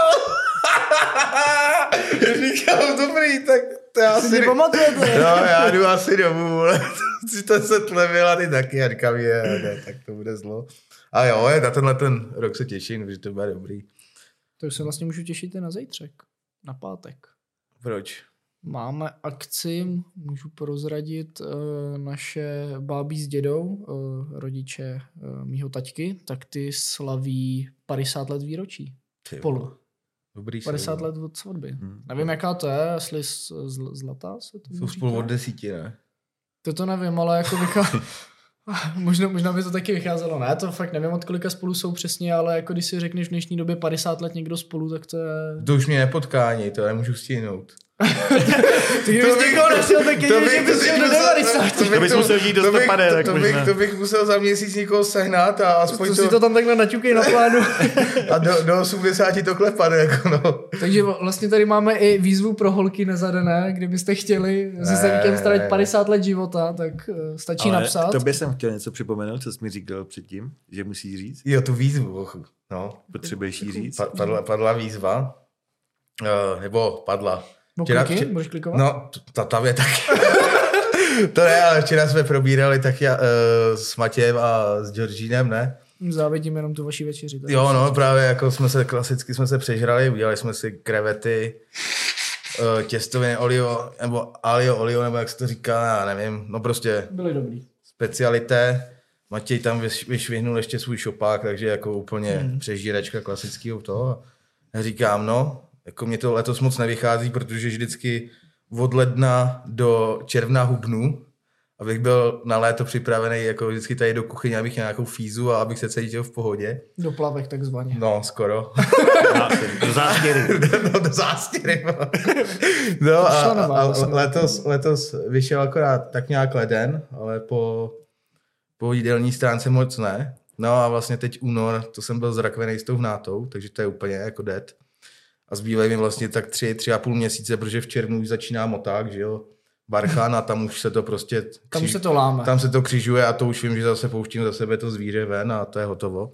Říkám, dobrý, tak to já Si si... pamatujete? No, já jdu asi domů, vole. si to se tlevil a ty taky, a říkám, je, ne, tak to bude zlo. A jo, je, na tenhle ten rok se těším, protože to bude dobrý. To už se vlastně můžu těšit i na zítřek. Na pátek. Proč? Máme akci, můžu prozradit, eh, naše bábí s dědou, eh, rodiče eh, mýho taťky, tak ty slaví 50 let výročí. Ty Spolu. Dobrý 50 jsou, let od svatby. Hmm. Nevím, jaká to je, jestli z, z, zlatá se to Jsou spolu od desíti, ne? To to nevím, ale jako vychází... možná, možná by to taky vycházelo. Ne, to fakt nevím, od kolika spolu jsou přesně, ale jako když si řekneš v dnešní době 50 let někdo spolu, tak to je... To už mě nepotkání, to nemůžu stihnout. Ty kdybys někoho našel, tak je, že bys šel do 90. To bys musel jít do to bych, stopade, to, tak to, bych, možná. to bych musel za měsíc někoho sehnat a aspoň To to, si to tam takhle naťukej na plánu. a do, do 80 to klepat, jako no. Takže vlastně tady máme i výzvu pro holky nezadané, kdybyste chtěli se Ne, Semíkem strávit ne, ne. 50 let života, tak eh, stačí Ale napsat. tobě jsem chtěl něco připomenout, co jsi mi říkal předtím, že musíš říct. Jo, tu výzvu, no. Potřebuješ jí říct. Pa, padla, padla výzva, uh, nebo padla. No, Včera- kliky, vče- můžeš klikovat? No, ta tam je taky. to ne, ale včera jsme probírali tak já, uh, s Matějem a s Georgínem, ne? Závidím jenom tu vaši večeři. tak Jo, no, právě jako jsme se klasicky jsme se přežrali, udělali jsme si krevety, uh, těstoviny olio, nebo alio olio, nebo jak se to říká, já nevím, no prostě Byli dobrý. specialité. Matěj tam vyš- vyšvihnul ještě svůj šopák, takže jako úplně hmm. přežíračka klasického toho. Říkám, no, jako mě to letos moc nevychází, protože vždycky od ledna do června hubnu, abych byl na léto připravený jako vždycky tady do kuchyně, abych měl nějakou fízu a abych se cítil v pohodě. Do plavek takzvaně. No, skoro. Do zástěry. no, do zástěry. no a, Přišla a, a letos, letos vyšel akorát tak nějak leden, ale po, po jídelní stránce moc ne. No a vlastně teď únor, to jsem byl zrakvený s tou hnátou, takže to je úplně jako dead. A zbývají mi vlastně tak tři, tři a půl měsíce, protože v červnu už začíná moták, že jo, Barchan a tam už se to prostě... Tam kři- se to láme. tam se to křižuje a to už vím, že zase pouštím za sebe to zvíře ven a to je hotovo.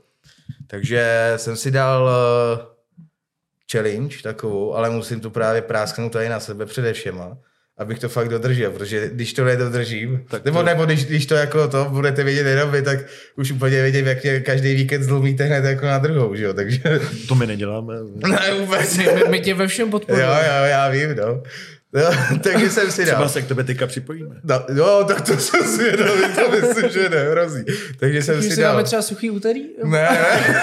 Takže jsem si dal eh, challenge takovou, ale musím to právě prásknout tady na sebe přede všema, abych to fakt dodržel, protože když to nedodržím, Tak tak nebo, to- nebo když, když to jako to budete vědět jenom vy, tak už úplně vědět, jak mě každý víkend zlomíte hned jako na druhou, že jo, takže To my neděláme. ne vůbec. My, my, my tě ve všem Jo, podporujeme. jo, já vím, no. no takže jsem si dal. Třeba se k tobě teďka připojíme. No, jo, tak to jsem si vědomý, to myslím, že nehrozí. Takže jsem si si dal... dáme třeba suchý úterý? Ne, ne,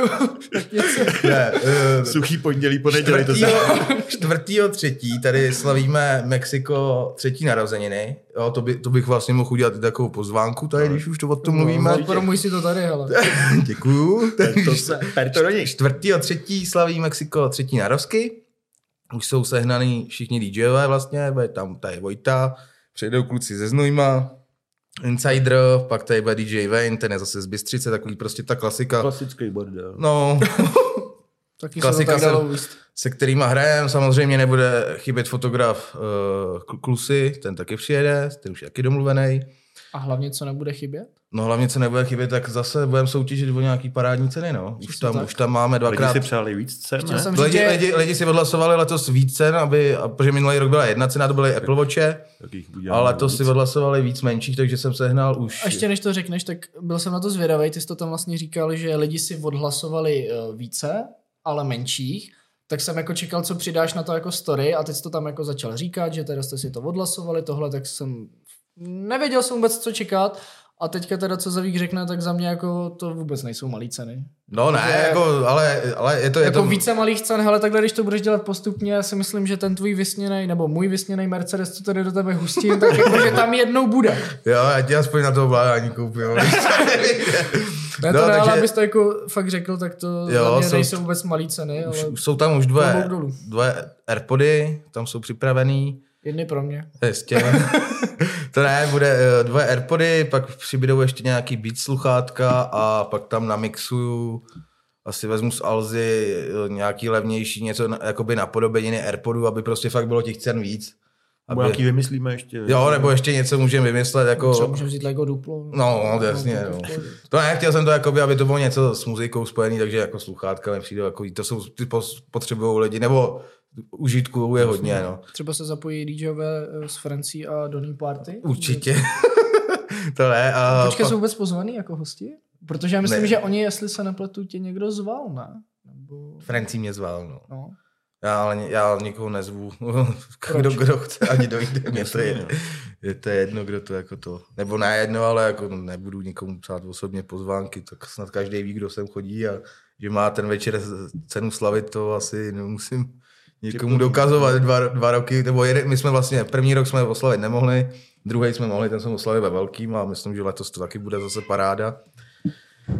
ne. Uh, Suchý pondělí, ponedělí. To čtvrtýho, třetí tady slavíme Mexiko třetí narozeniny. Jo, to, by, to bych vlastně mohl udělat i takovou pozvánku tady, když už to o tom mluvíme. No, promuj si to tady, hele. Děkuju. To se... Per to do nich. Čtvrtýho třetí slaví Mexiko třetí narozky. už jsou sehnaný všichni DJové vlastně, bude tam tady Vojta, přijedou kluci ze Znojma, Insider, pak tady bude DJ Wayne, ten je zase z Bystřice, takový prostě ta klasika. Klasický bordel. No, Taky Klasika se se- se kterýma hrajem, samozřejmě nebude chybět fotograf uh, Klusy, ten taky přijede, ten už je taky domluvený. A hlavně, co nebude chybět? No hlavně, co nebude chybět, tak zase budeme soutěžit o nějaký parádní ceny, no. Už tam, tak. už tam máme Lidi dvakrát. si přáli víc cen, ne? jsem Lidi, že lidi, lidi si odhlasovali letos víc cen, aby, a, protože minulý rok byla jedna cena, to byly Apple Watche, ale letos víc. si odhlasovali víc menších, takže jsem sehnal už... A ještě než to řekneš, tak byl jsem na to zvědavý, ty jsi to tam vlastně říkal, že lidi si odhlasovali eh, více, ale menších, tak jsem jako čekal, co přidáš na to jako story a teď jsi to tam jako začal říkat, že teda jste si to odhlasovali, tohle, tak jsem nevěděl jsem vůbec, co čekat a teďka teda, co Zavík řekne, tak za mě jako to vůbec nejsou malé ceny. No ne, že- jako, ale, ale je to... Je Jako to více malých cen, hele, takhle když to budeš dělat postupně, já si myslím, že ten tvůj vysněný, nebo můj vysněný Mercedes, co tady do tebe hustím, tak jako, že tam jednou bude. Jo, já ti aspoň na to vládání koupím. Ne, to No, ne, takže- ale abys to jako fakt řekl, tak to Jo, mě jsou- nejsou vůbec malý ceny, ale Už, jsou tam už dvě, dvě Airpody, tam jsou připravený. Jedny pro mě. Jistě. to ne, bude eh, dvě Airpody, pak přibydou ještě nějaký beat sluchátka a pak tam namixuju asi vezmu z Alzy eh, nějaký levnější něco jakoby napodobeniny Airpodu, aby prostě fakt bylo těch cen víc. Nebo nějaký vymyslíme ještě. Jo, nebo ještě něco můžeme vymyslet, jako... Třeba můžeme vzít Lego duplo. No, no, jasně, no. To ne, chtěl jsem to, jakoby, aby to bylo něco s muzikou spojený, takže jako sluchátka mi přijde, jako, to jsou, ty potřebují lidi, nebo užitku je hodně, no. Třeba se zapojí DJové eh, z Francí a Donny Party. Určitě. to ne. A Počkej, jsou vůbec pozvaný jako hosti? Protože já myslím, Ne. že oni, jestli se nepletu, tě někdo zval, ne? Nebo... Francí mě zval, no. No. Já, ale já nikoho nezvu. kdo, kdo chce, ani dojde. Mě to je, je to jedno, kdo to jako to. Nebo ne jedno, ale jako nebudu nikomu psát osobně pozvánky, tak snad každý ví, kdo sem chodí a že má ten večer cenu slavit, to asi nemusím nikomu dokazovat. Dva, dva roky, nebo jeden, my jsme vlastně, první rok jsme oslavit nemohli, druhý jsme mohli, ten jsme oslavili ve velkým a myslím, že letos to taky bude zase paráda.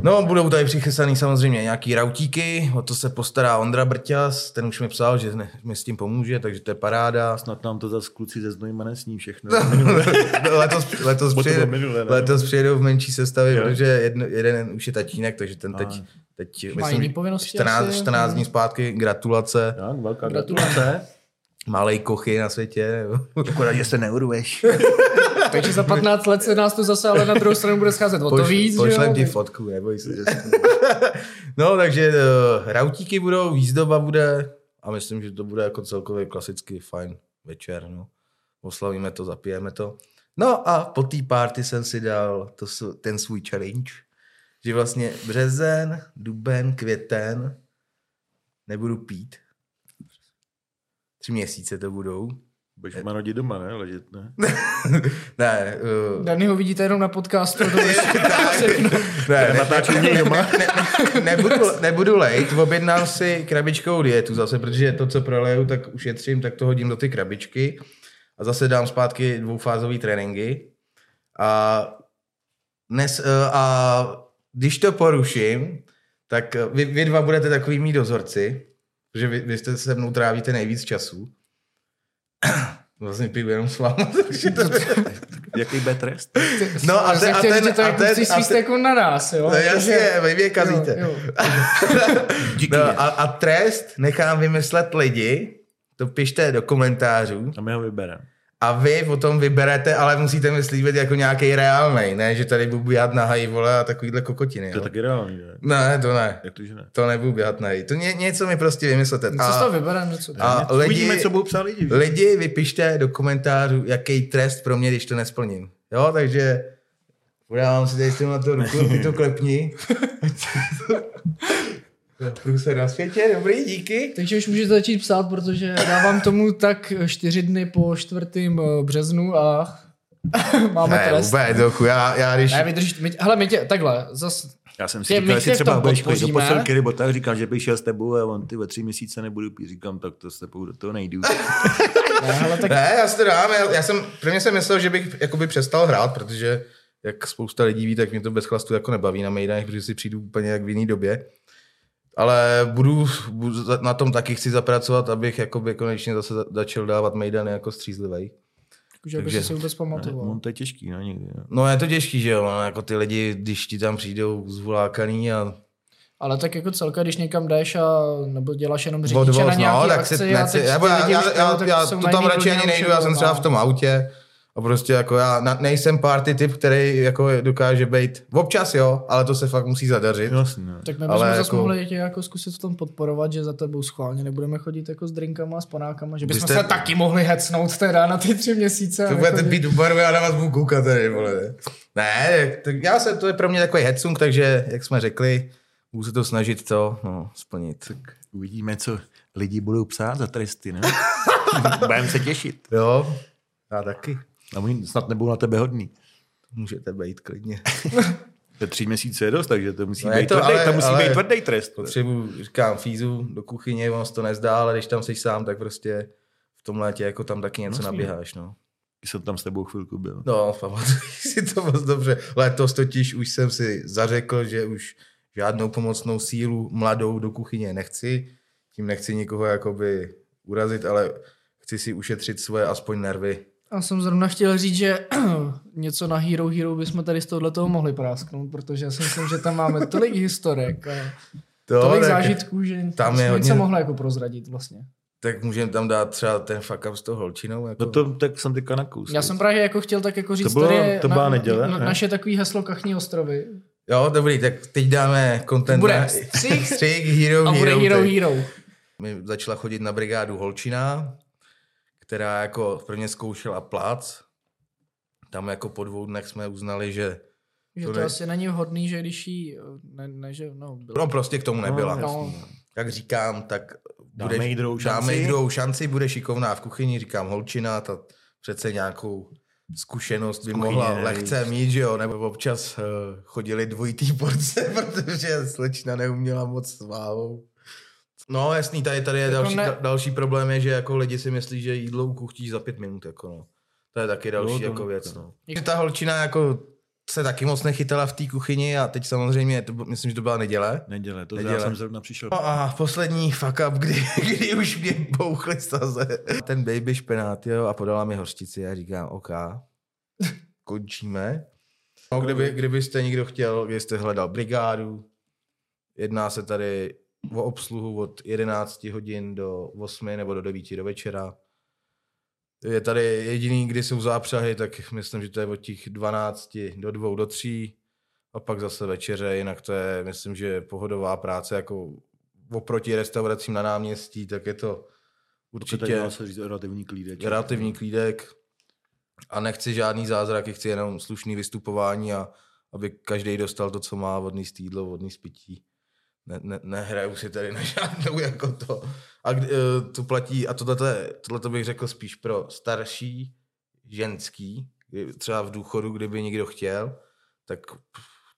No, budou tady přichystaný samozřejmě nějaký rautíky, o to se postará Ondra Brťas, ten už mi psal, že ne- mi s tím pomůže, takže to je paráda. Snad nám to zase kluci ze Znojma nesní všechno. letos, letos, přijede, bylo minule, ne? letos přijedou v menší sestavě, Jo. protože jedno, jeden už je tatínek, takže ten teď, teď Má myslím, jiný povinnosti 14, asi, 14 no. dní zpátky, gratulace, Tak, velká Gratulace. Malej kochy na světě. Akorát, že se neurveš. Takže za 15 let se nás to zase ale na druhou stranu bude scházet o to Poš, víc, pošlem ti fotku, neboj se. že- no, takže uh, rautíky budou, výzdoba bude a myslím, že to bude jako celkově klasický fajn večer. No. Oslavíme to, zapijeme to. No a po té party jsem si dal to, ten svůj challenge, že vlastně březen, duben, květen nebudu pít. Tři měsíce to budou. Budeš má rodit doma, ne? Ležet, ne? ne, uh, Dany ho vidíte jenom na podcastu. To ne, ne, mě doma. ne, ne, nebudu, nebudu lejt, objednám si krabičkovou dietu zase, protože to, co proleju, tak ušetřím, tak to hodím do ty krabičky a zase dám zpátky dvoufázové tréninky. A, dnes, eh, a když to poruším, tak vy, vy dva budete takový mý dozorci, protože vy, vy jste se mnou trávíte nejvíc času. Vlastně piju jenom s váma, takže to... Jaký bude trest? No a ten, a ten, že to a jako ten, a svý ten, na nás, jo? No jasně, vy mě kazíte. Jo, jo. Díky. No, a, a trest nechám vymyslet lidi, to pište do komentářů A my ho vybereme. A vy potom vyberete, ale musíte mi slíbit jako nějaký reálnej, ne, že tady budu běhat na hají, vole, a takovýhle kokotiny. To je Jo. taky reálný, ne? Ne, to ne. Jak to, že ne? To nebudu běhat na hají. To ně, něco mi prostě vymyslete. Co z toho A, vybereme něco? a Uvidíme, lidi, co budou psát lidi. že? lidi vypište do komentářů, jaký trest pro mě, když to nesplním. Jo, takže podávám si tady s tím na to ruku, ty to klepni. Průser na světě, dobrý, díky. Takže už můžete začít psát, protože dávám tomu tak čtyři dny po 4. březnu a máme Ne, trest. vůbec, dochu, já, já když... Ne, vydrž, my, hele, my tě, takhle, zas, Já jsem si Tě- říkal, jestli třeba budeš chodit do posilky, nebo tak říkal, že bych šel s tebou a on ty ve tři měsíce nebudu pít. Říkám, tak to s tebou do toho nejdu. ne, hele, tak Ne, já si to dám, já, já jsem, prvně jsem myslel, že bych jakoby přestal hrát, protože jak spousta lidí ví, tak mě to bez chlastu jako nebaví na mejdánech, protože si přijdu úplně jak v jiný době. Ale budu, budu, na tom taky chci zapracovat, abych jakoby konečně zase za- začal dávat mejdany jako aby Takže- si se vůbec pamatoval. On to je těžký, no někdy. No. No je to těžký, že jo, no, jako ty lidi, když ti tam přijdou zvulákaný a Ale tak jako celka, když někam jdeš a nebo děláš jenom řidiče odvoz, na nějaký no, tak akci si a neci, nebo já, já, já, já jsou to tam radši ani nejdu, já jsem třeba no. v tom autě a prostě jako já na, nejsem party typ, který jako dokáže být, občas jo, ale to se fakt musí zadařit. Jasně. Tak my Ale bychom zase jako- mohli tě jako zkusit v tom podporovat, že za tebou schválně nebudeme chodit jako s drinkama a s panákama, že bychom jste- se taky mohli hecnout teda na ty tři měsíce. To a budete být u baru, já na vás budu koukat tady, vole. ne? Tak já jsem, to je pro mě takový headsung, takže, jak jsme řekli, budu se to snažit to no, splnit. Uvidíme, co lidi budou psát za tresty, ne? Budeme se těšit. Jo, já taky. A oni snad nebudou na tebe hodný. Můžete být klidně. To tři měsíce je dost, takže to musí No být to, tvrdý, ale- to musí ale- být tvrdý trest. Potřebuji, říkám, fízu do kuchyně, se to nezdá, ale když tam jsi sám, tak prostě v tom létě jako tam taky něco Jasně. naběháš, no. Když jsem tam s tebou chvilku byl. No, pamatuju si to moc dobře. Letos totiž už jsem si zařekl, že už žádnou pomocnou sílu mladou do kuchyně nechci. Tím nechci nikoho jakoby urazit, ale chci si ušetřit svoje aspoň nervy. Já jsem zrovna chtěl říct, že něco na Hero Hero bychom tady z tohohle toho mohli prásknout, protože já si myslím, že tam máme tolik historek a To, tolik zážitků, že tam jsme je hodně- mohli jako prozradit vlastně. tak můžeme tam dát třeba ten fuck up s tou holčinou. Jako. No to tak jsem teďka nakus. Já jsem právě jako chtěl tak jako říct, bylo- tady je to byla na, neděle, na, ne? naše takový heslo Kachní ostrovy. Jo, dobrý, tak teď dáme content Bude na střih střih Hero, a bude Hero. Hero teď. Hero. mi začala chodit na brigádu Holčina, která jako prvně zkoušela plac. Tam jako po dvou dnech jsme uznali, že Že To to, ne- asi není vhodný, že když jí, ne, ne že, no, bylo. no prostě k tomu nebyla. No, No. Jak říkám, tak Dáme jí druhou šanci. dáme jí druhou šanci, bude šikovná v kuchyni, říkám Holčina, ta přece nějakou zkušenost by kuchyně, mohla víc. lehce mít, že jo, nebo občas uh, chodili dvojitý porce, protože slečna neuměla moc s váhou. No jasný, tady, tady je Jako další, ne- da, další problém je, že jako lidi si myslí, že jídlo ukuchtíš za pět minut, jako no. To je taky další Jo, to- jako věc, no. Že ta holčina jako se taky moc nechytala v té kuchyni a teď samozřejmě, to, myslím, že to byla neděle. Neděle, to Neděle. já jsem zrovna přišel. No a poslední fuck up, kdy, kdy už mě bouchly staze. Ten baby špenát, jo, a podala mi hořčici a říkám, OK, končíme. No, kdyby, kdybyste někdo chtěl, kdybyste hledal brigádu, jedná se tady o obsluhu od 11 hodin do 8 nebo do 9 do večera. Je tady jediný, kdy jsou zápřahy, tak myslím, že to je od těch 12 do 2 do 3 a pak zase večeře, jinak to je, myslím, že pohodová práce, jako oproti restauracím na náměstí, tak je to Určitě dá se říct relativní klídek. relativní klídek a nechci žádný zázrak, chci jenom slušný vystupování a aby každý dostal to, co má, vodný jídlo, vodný spití. Ne, ne, nehraju si tady na žádnou jako to. A kdy, eh, to platí, a tohle, bych řekl spíš pro starší ženský, třeba v důchodu, kdyby někdo chtěl, tak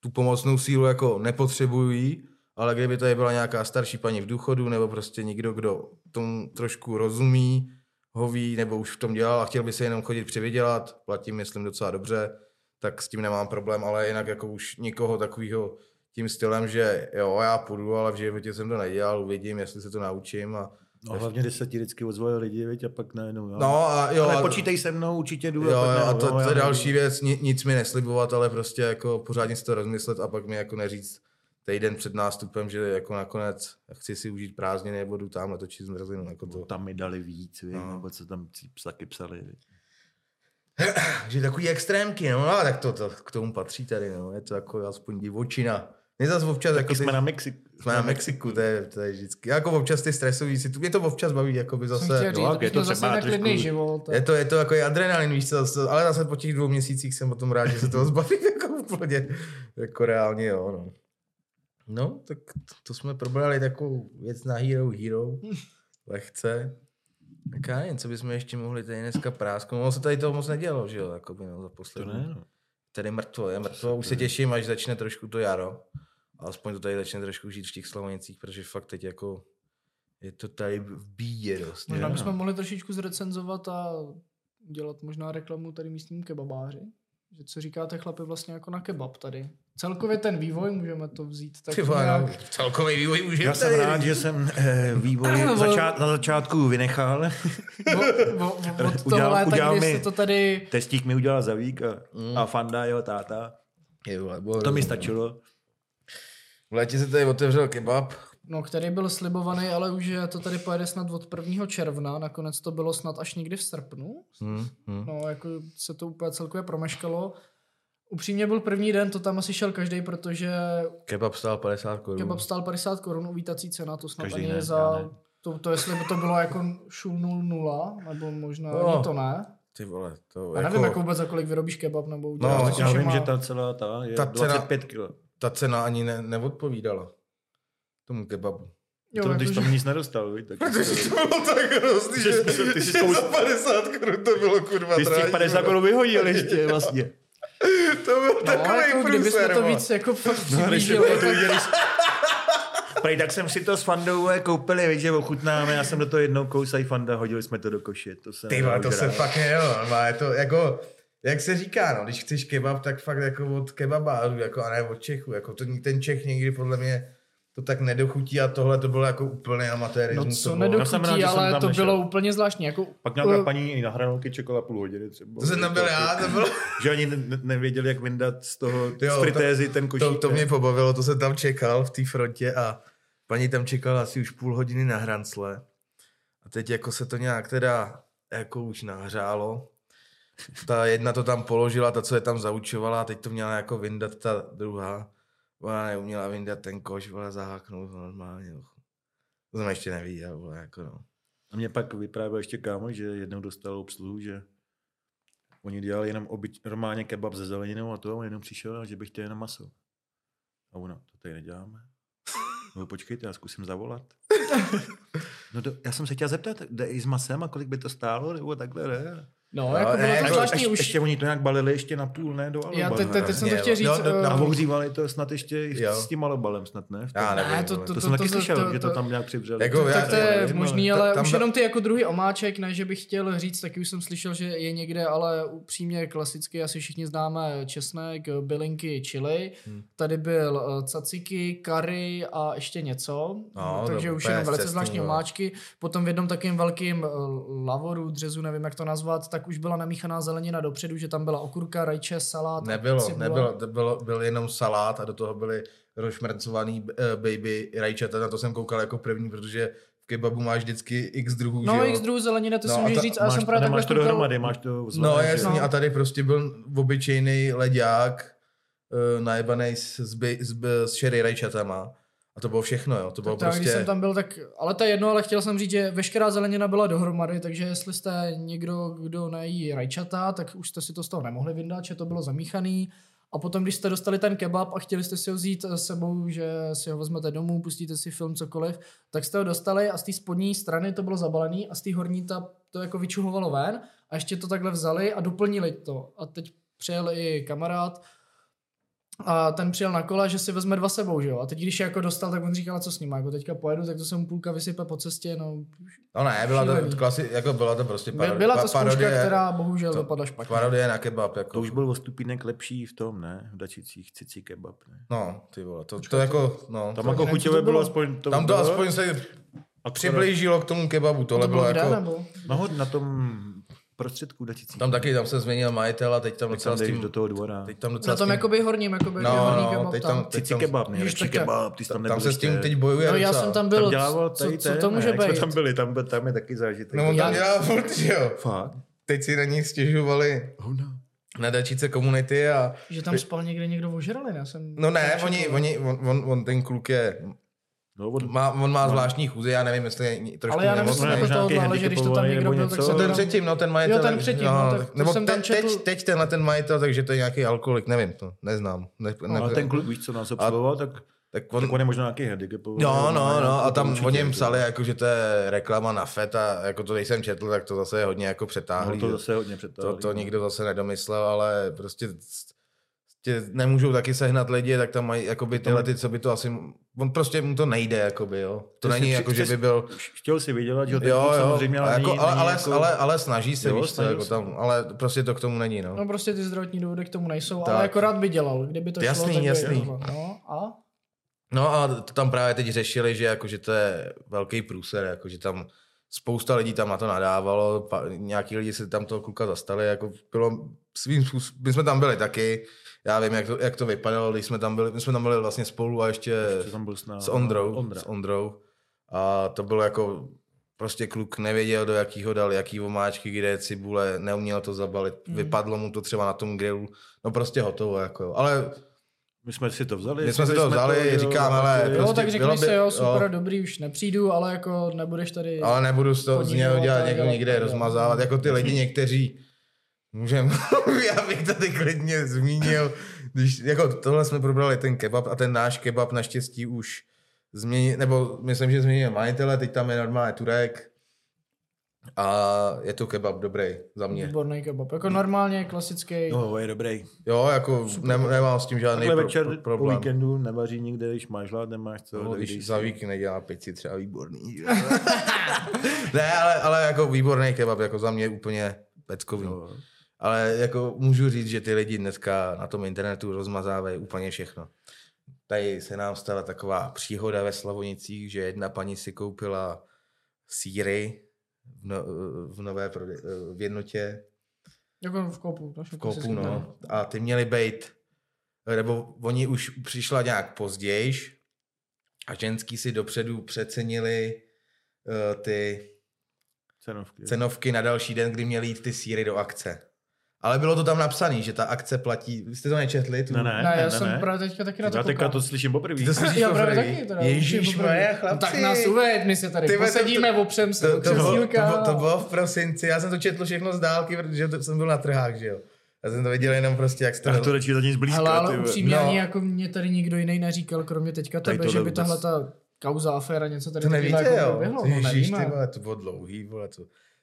tu pomocnou sílu jako nepotřebují, ale kdyby tady byla nějaká starší paní v důchodu, nebo prostě někdo, kdo tomu trošku rozumí, ho ví, nebo už v tom dělal a chtěl by se jenom chodit přivydělat, platím, myslím, docela dobře, tak s tím nemám problém, ale jinak jako už nikoho takového tím stylem, že jo, já půjdu, ale v životě jsem to nedělal, uvidím, jestli se to naučím a No hlavně, když se ti vždycky ozvali lidi, viď, a pak najednou. Jo. No a jo, ale a- počítej se mnou, určitě jdu. Jo, pak jo, a to, to je další věc, ni, nic mi neslibovat, ale prostě jako pořádně si to rozmyslet a pak mi jako neříct týden před nástupem, že jako nakonec chci si užít prázdniny nebo jdu tamhle točit zmrzlinu, jako to. Tam mi dali víc, viď, No. nebo co tam taky psali. viď. Že takový extrémky, no tak to, to k tomu patří tady, no, je to jako aspoň divočina. Mě zase občas jako Taky ty, jsme na Mexiku. jsme na Mexiku, to je, to je vždycky, jako občas ty stresový si, mě to občas baví, jako by zase, říct, no, abych je to třeba trošku- život. je to, je to jako adrenalin, víš co, ale zase po těch dvou měsících jsem potom rád, že se toho zbavím jako úplně, jako reálně jo, no. No, tak to, to jsme probrali takovou věc na Hero Hero, lehce. Tak já nevím, co bychom ještě mohli tady dneska prásknout. Ono se tady toho moc nedělo, že jo, jakoby, no, za To poslední. ne, no. Tady mrtvo, je mrtvo, už se těším, až začne trošku to jaro. A aspoň to tady začne trošku žít v těch Slavonicích, protože fakt teď jako je to tady v bídě dost. Možná jo. bychom mohli trošičku zrecenzovat a dělat možná reklamu tady místním kebabáři. Že co říkáte chlapi vlastně jako na kebab tady? Celkově ten vývoj můžeme to vzít tak Ty vole, nějak... no, celkový vývoj může Já jsem rád, že jsem eh, vývoj Ano, začát, na začátku vynechal. o, o, o, od Udělal- léta, udělal mi- to tady... Testík mi udělal za vík a, a Fanda jeho táta. Je, bylo To mi stačilo. V létě se tady otevřel kebab. No, který byl slibovaný, ale už je to tady pojede snad od 1. června, nakonec to bylo snad až někdy v srpnu. Hmm, hmm. No, jako se to úplně celkově promeškalo. Upřímně byl první den, to tam asi šel každý, protože Kebab stál 50 korun. kebab stál 50 korun, uvítací cena, to snad Každý ani ne, za... ne. To, to, jestli by to bylo jako šul 0, nebo možná No. ani to ne. Ty vole, to Já jako, nevím, jako vůbec za kolik vyrobíš kebab, nebo uděláš No, to Já, vím, všema- že ta celá ta je Ta ta cena- 25 kg. Ta cena ani ne, neodpovídala tomu kebabu. Jo, To, jako, když že- tam nic nedostal, víš, tak Protože to bylo tak hrozný, že, ty jsi zkouš- za 50 korun to bylo kurva ty těch drahý, 50 vole. korun vyhodil ještě vlastně. To byl No, takový jako, kdybychom průser, to víc jako fakt No, když přiblížili, viděli, Prej, tak jsem si to s Fandou koupili, víš, že ochutnáme, já jsem do toho jednou kousaj Fanda, hodili jsme to do koše. To se Ty to se fakt nejelo, no, je to jako, jak se říká, no, když chceš kebab, tak fakt jako od kebabářů, jako a ne od Čechů, jako to, ten Čech někdy podle mě to tak nedochutí a tohle to bylo jako úplný No amatérismus. co to, bylo, rád, nedochutí, že jsem ale tam to nešel. bylo úplně zvláštní. Jako, Pak nějaká uh, paní i na hranolky čekala půl hodiny třeba. to jsem tam byl já, to bylo, Že ani ne- nevěděli, jak vyndat z toho Jo, z fritézy ten košík. to, to mě pobavilo, to jsem tam čekal v té frontě a paní tam čekala asi už půl hodiny na hrancle. A teď jako se to nějak teda jako už nahřálo. Ta jedna to tam položila, ta, co je tam zaučovala, a teď to měla jako vyndat ta druhá. Ona neuměla vyndat ten koš, vole, zaháknout ho normálně. no. To jsem ještě neviděl, vole, jako no. A mě pak vyprávěl ještě kámo, že jednou dostal obsluhu, že oni dělali jenom obyč, normálně kebab se zeleninou a to, a on jenom přišel a že bych chtěl jenom maso. A ono, to tady neděláme. No počkejte, já zkusím zavolat. No to, já jsem se chtěl zeptat, jde i s masem a kolik by to stálo, nebo takhle, ne? No, jako ne, bylo to jako zvláštní ještě, už. ještě oni to nějak balili ještě na půl, ne? Do Já alobalu, teď, teď, ne? teď jsem to chtěl říct. no, no, eh, A ohřívali to snad ještě s tím alobalem, snad ne? Já nevím, Ne, to- to, to- jsem taky to- slyšel, to- že to to- tam nějak přivřeli. Jako já- tak to je nevím, možný, ale už jenom ty jako druhý omáček, ne, že bych chtěl říct, taky už jsem slyšel, že je někde, ale upřímně klasicky asi všichni známe česnek, bylinky, chili. Hmm. Tady byl uh, tzatziki, curry a ještě něco, No, takže to už jenom velice zvláštní vole. omáčky. Potom v jednom takovém velkým uh, lavoru, dřezu, nevím jak to nazvat, tak už byla namíchaná zelenina dopředu, že tam byla okurka, rajče, salát. Nebylo, cibule. nebylo, to bylo, byl jenom salát a do toho byly rozšmrcovaný uh, baby rajčata, na to jsem koukal jako první, protože v kebabu máš vždycky x druhů, No, že jo? x druhů zeleniny, to No si můžeš ta- říct, a já jsem Máš, právě takhle nemáš to dohromady, máš to No zvlášť, jasný, No. a tady prostě byl obyčejný leďák, uh, najebaný s, s, s, s sherry rajčatama. A to bylo všechno, jo. To bylo Tak, prostě... když jsem tam byl, tak, ale to je jedno, ale chtěl jsem říct, že veškerá zelenina byla dohromady, takže jestli jste někdo, kdo nejí rajčata, tak už jste si to z toho nemohli vyndat, že to bylo zamíchaný. A potom, když jste dostali ten kebab a chtěli jste si ho vzít s sebou, že si ho vezmete domů, pustíte si film, cokoliv, tak jste ho dostali a z té spodní strany to bylo zabalený a z té horní ta, to jako vyčuhovalo ven a ještě to takhle vzali a doplnili to. A teď přijel i kamarád, a ten přijel na kola, že si vezme dva sebou, že jo? A teď, když je jako dostal, tak on říkal, co s ním, jako teďka pojedu, tak to se mu půlka vysype po cestě, no. No ne, byla to, Šílený. klasi, jako byla to prostě parodie. Byla to zkouška, parodie- která bohužel to- dopadla špatně. Parodie na kebab, jako. To už byl o stupínek lepší v tom, ne? V Dačicích cicí kebab, ne? No, ty vole, to, to jako, no. Tam to, jako nevím, co chuťové to bylo bylo. aspoň to tam to bylo, aspoň se akorát- přiblížilo k tomu kebabu, tohle to bylo bylo kde, jako... nebo? Nahoře na tom prostředku Dačicích. Tam taky, tam se změnil majitel a teď tam tak docela tam s tím... do toho dvora. Teď tam docela Na tom tím- jakoby horním, jakoby No, horní no, kebab teď tam. tam- teď Cicí kebab, nejlepší já- kebab, ty jsi tam tam se s tím teď bojuje No já jsem tam byl, Tam dělával co, tady co ten, to může ne, jak jsme být? tam byli, tam, tam je taky zážitek. No on Já- tam dělá furt, že jo. Fakt? Teď si na ní stěžovali Oh no. na dačice komunity a... Že tam spal někde někdo ožrali, ne? Jsem No ne, oni, oni, on, on, on, ten kluk je, No, od, má, on má zvláštní chůzi, já nevím, jestli je trošku Ale já nemyslím když to tam handicapovaný někdo nebo byl, tak něco. se Co to ten předtím, no ten majitel. Jo, ten předtím, no, tak to nebo jsem te, tam četl. teď, teď tenhle ten majitel, takže to je nějaký alkoholik, nevím, to neznám. Ne, ne, ale ten kluk, víš co, nás obsluhoval, tak, tak on, tak on je možná nějaký handicapovaný. No, no, no, a tam o něm to- psali, jako, že to je reklama na FET a jako to, když jsem četl, tak to zase je hodně jako přetáhlý. No, to zase hodně to, přetáhlý. to no. nikdo zase nedomyslel, ale prostě tě nemůžou taky sehnat lidi, tak tam mají jakoby tyhle ty, co by to asi, on prostě mu to nejde, jakoby, jo. To Ty není jsi- jako, že by byl, Chtěl si vydělat, že jo, jo, kluk samozřejmě, ale, jako, není, ale, není ale, jako... ale, ale, snaží se, Jo, víš co, jako tam, ale prostě to k tomu není, no. No prostě ty zdravotní důvody k tomu nejsou, Tak. ale jako rád by dělal. Kdyby to Jasný, šlo, tak jasný. No a? No a to tam právě teď řešili, že, jako, že to je velký průser, jako, že tam spousta lidí tam na to nadávalo, pa, nějaký lidi se tam toho kluka zastali, jako bylo svým způsobem, my jsme tam byli taky, já vím, jak to, jak to vypadalo, když jsme tam byli, my jsme tam byli vlastně spolu a ještě Že tam byl s, Ondrou, Ondra. s Ondrou a to bylo jako prostě kluk nevěděl, do jakýho dal, jaký omáčky, kde je cibule, neuměl to zabalit, Mm. vypadlo mu to třeba na tom grilu, no prostě hotovo, jako, jo. ale My jsme si to vzali. My jsme si to vzali, jo, říkám, ale prostě- Jo, Prostě tak řekli by- si, jo, jo. super, dobrý, už nepřijdu, ale jako nebudeš tady... Ale nebudu z toho z něho dělat někdo někde rozmazávat, jako ty lidi někteří, můžem, já bych to teď klidně zmínil, když, jako tohle jsme probrali ten kebab a ten náš kebab naštěstí už změnil, nebo myslím, že změnil majitele, teď tam je normálně Turek a je to kebab dobrý za mě. Výborný kebab. Jako normálně klasický. No, je dobrý. Jo, jako ne, nemám s tím žádný pro, večer pro, po problém. víkendu nevaří nikde, když máš hlad, nemáš co. No, když za vík nedělá pici, třeba výborný. ne, ale, ale jako výborný kebab, jako za mě úplně peckový. Jo. Ale jako můžu říct, že ty lidi dneska na tom internetu rozmazávají úplně všechno. Tady se nám stala taková příhoda ve Slavonicích, že jedna paní si koupila síry v, no, v nové prode- v jednotě, Jako v kopu. v koupu, no. A ty měly být, nebo oni už přišla nějak pozdějiš a ženský si dopředu přecenili uh, ty Cenovky. cenovky na další den, kdy měly jít ty síry do akce. Ale bylo to tam napsané, že ta akce platí. Vy jste to nečetli? Tu... Ne, ne, Ne, já ne, jsem ne. právě teďka taky na to Já teďka to slyším poprvé. Ty to slyšíš Já právě poprvé? taky teda. Ježíš moje No, chlapci. tak nás uveď, my se tady Ty vole, to- opřem se, To, to, bylo, to, bylo, to bylo v prosinci, já jsem to četl všechno z dálky, protože to, jsem byl na trhách, že jo. Já jsem to viděl jenom prostě, jak jste... Já to radši za nic blízko. Hele, ale ty vole. upřímně No. ani jako mě tady nikdo jiný neříkal, kromě teďka Tady tebe, že by tahle ta kauza, aféra, něco tady To nevíte, jako jo. No, Ježíš, ty vole, to bylo dlouhý, vole, to...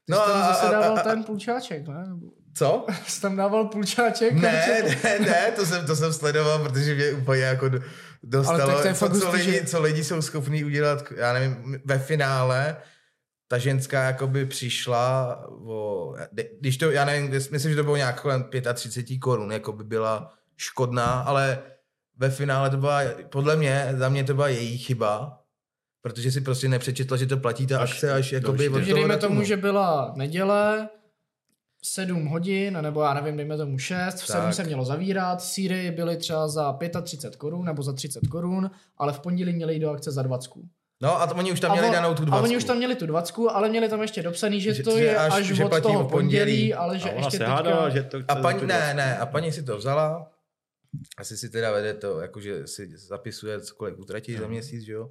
Ty jsi tam a- zase dával a- a- ten půlčáček, ne? Co? Jsi tam dával půlčáček? Ne, ne, ne, to jsem, to jsem sledoval, protože mě úplně jako do- dostalo, Ale tak to je co, fakt co, lidi, že- co lidi jsou schopní udělat, já nevím, ve finále ta ženská jakoby přišla o, když to, já nevím, myslím, že to bylo nějak kolem 35 korun, jako by byla škodná, ale ve finále to byla, podle mě, za mě to byla její chyba, protože si prostě nepřečetla, že to platí ta Až akce až jakoby od toho dejme datumu. tomu, že byla neděle, 7 hodin, nebo já nevím, dejme tomu 6, v 7 Tak. se mělo zavírat, síry byly třeba za 35 korun nebo za 30 korun, ale v pondělí měli jít do akce za 20. No a to, oni už tam měli on- danou tu a 20. oni už tam měli tu 20, ale měli tam ještě dopsaný, že, Že- to je až- až, že od platí toho o pondělí. pondělí, ale že A ona ještě se teďka... hádala, že to A chce paní, za ne, 20. ne, a paní si to vzala, asi si teda vede to, jakože si zapisuje, co kolik utratí za Mhm. měsíc, že jo.